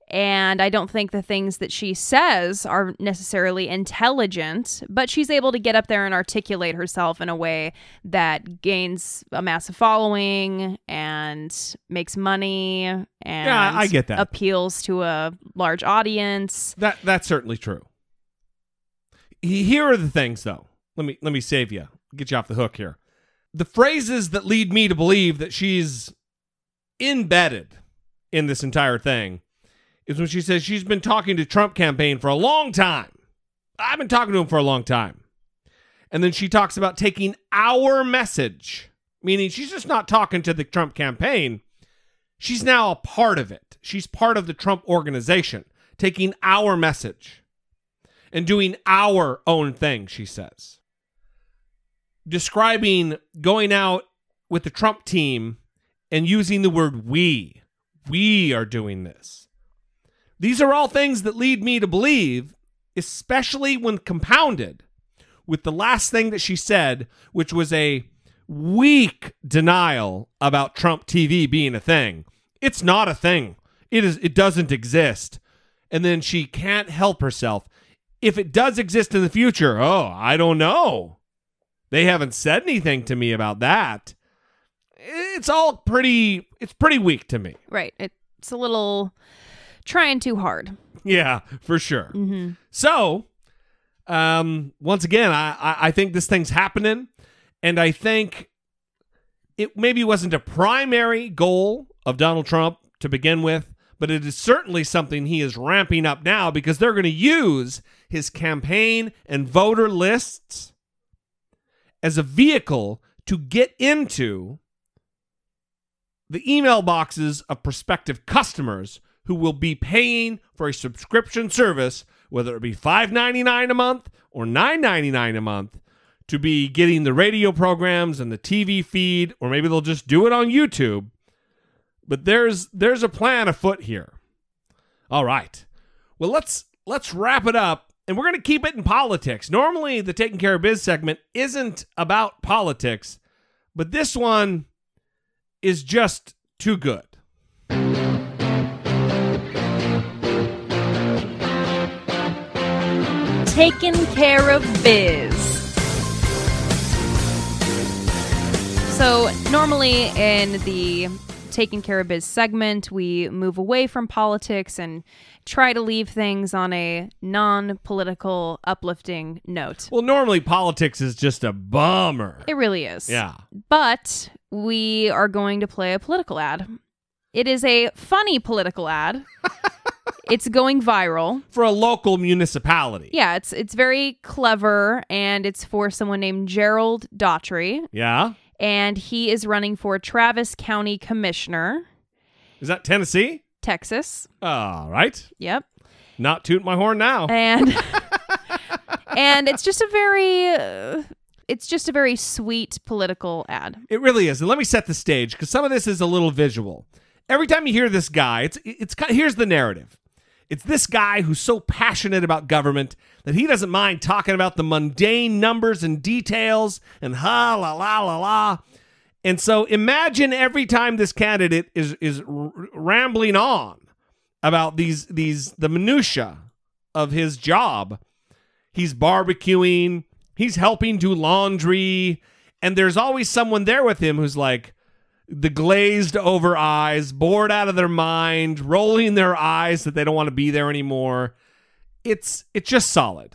And I don't think the things that she says are necessarily intelligent, but she's able to get up there and articulate herself in a way that gains a massive following and makes money and Yeah, I get that. appeals to a large audience. That that's certainly true. Here are the things, though. Let me let me save you, get you off the hook here. The phrases that lead me to believe that she's embedded in this entire thing is when she says she's been talking to Trump campaign for a long time. I've been talking to him for a long time. And then she talks about taking our message, meaning she's just not talking to the Trump campaign. She's now a part of it. She's part of the Trump organization, taking our message. and doing our own thing, she says. Describing going out with the Trump team and using the word we. We are doing this. These are all things that lead me to believe, especially when compounded with the last thing that she said, which was a weak denial about Trump TV being a thing. It's not a thing. It is it doesn't exist. And then she can't help herself. If it does exist in the future, oh, I don't know. They haven't said anything to me about that. It's all pretty it's pretty weak to me. Right. It's a little trying too hard. Yeah, for sure. Mm-hmm. So, um, once again, I, I I think this thing's happening, and I think it maybe wasn't a primary goal of Donald Trump to begin with, but it is certainly something he is ramping up now because they're going to use his campaign and voter lists as a vehicle to get into the email boxes of prospective customers who will be paying for a subscription service, whether it be $5.99 a month or $9.99 a month, to be getting the radio programs and the TV feed, or maybe they'll just do it on YouTube. But there's there's a plan afoot here. All right. Well, let's let's wrap it up, and we're going to keep it in politics. Normally, the taking care of biz segment isn't about politics, but this one is just too good. Taking care of biz. So, normally in the taking care of biz segment, we move away from politics and try to leave things on a non political, uplifting note. Well, normally politics is just a bummer. It really is. Yeah. But we are going to play a political ad. It is a funny political ad. it's going viral for a local municipality. Yeah, it's it's very clever and it's for someone named Gerald Daugherty Yeah. And he is running for Travis County Commissioner, Is that Tennessee? Texas. All right. Yep. Not toot my horn now. And and it's just a very uh, it's just a very sweet political ad. It really is. And let me set the stage because some of this is a little visual. Every time you hear this guy, it's it's kind here's the narrative. It's this guy who's so passionate about government that he doesn't mind talking about the mundane numbers and details and ha la la la la. And so imagine every time this candidate is is rambling on about these these the minutia of his job. He's barbecuing, he's helping do laundry, and there's always someone there with him who's like the glazed over eyes, bored out of their mind, rolling their eyes that they don't want to be there anymore. It's it's just solid.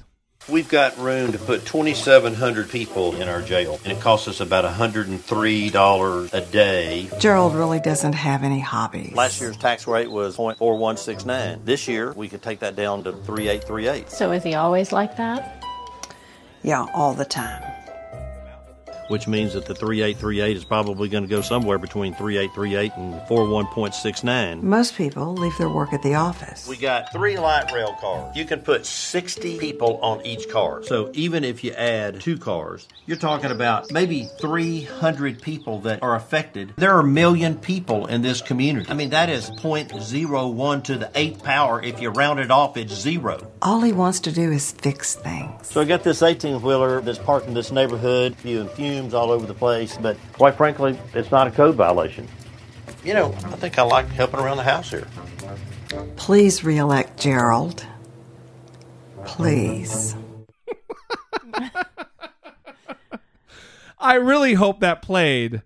We've got room to put 2,700 people in our jail, and it costs us about $103 a day. Gerald really doesn't have any hobbies. Last year's tax rate was 0.4169. This year, we could take that down to 3838. So is he always like that? Yeah, all the time. Which means that the 3838 is probably going to go somewhere between 3838 and 41.69. Most people leave their work at the office. We got three light rail cars. You can put 60 people on each car. So even if you add two cars, you're talking about maybe 300 people that are affected. There are a million people in this community. I mean, that is 0.01 to the eighth power. If you round it off, it's zero. All he wants to do is fix things. So I got this 18 wheeler that's parked in this neighborhood, spewing fumes all over the place, but quite frankly, it's not a code violation. You know, I think I like helping around the house here. Please reelect Gerald. Please. I really hope that played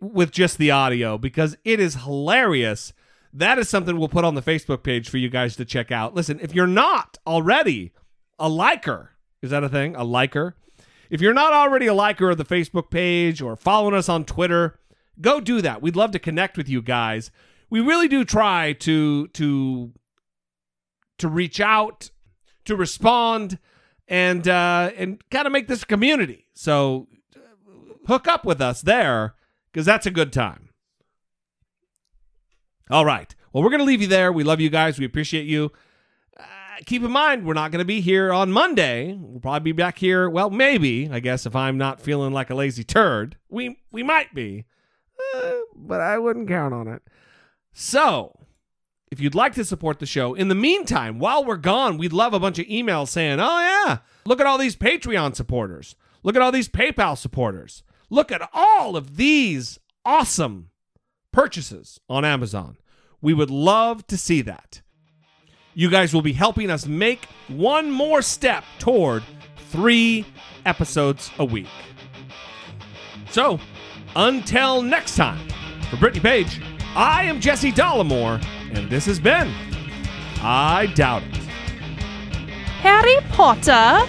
with just the audio because it is hilarious. That is something we'll put on the Facebook page for you guys to check out. Listen, if you're not already a liker, is that a thing? A liker? If you're not already a liker of the Facebook page or following us on Twitter, go do that. We'd love to connect with you guys. We really do try to to to reach out, to respond, and uh, and kind of make this a community. So uh, hook up with us there because that's a good time. All right. Well, we're gonna leave you there. We love you guys. We appreciate you. Keep in mind, we're not going to be here on Monday. We'll probably be back here. Well, maybe I guess if I'm not feeling like a lazy turd, we we might be, uh, but I wouldn't count on it. So, if you'd like to support the show, in the meantime, while we're gone, we'd love a bunch of emails saying, "Oh yeah, look at all these Patreon supporters. Look at all these PayPal supporters. Look at all of these awesome purchases on Amazon." We would love to see that. You guys will be helping us make one more step toward three episodes a week. So, until next time, for Brittany Page, I am Jesse Dollemore, and this has been I Doubt It. Harry Potter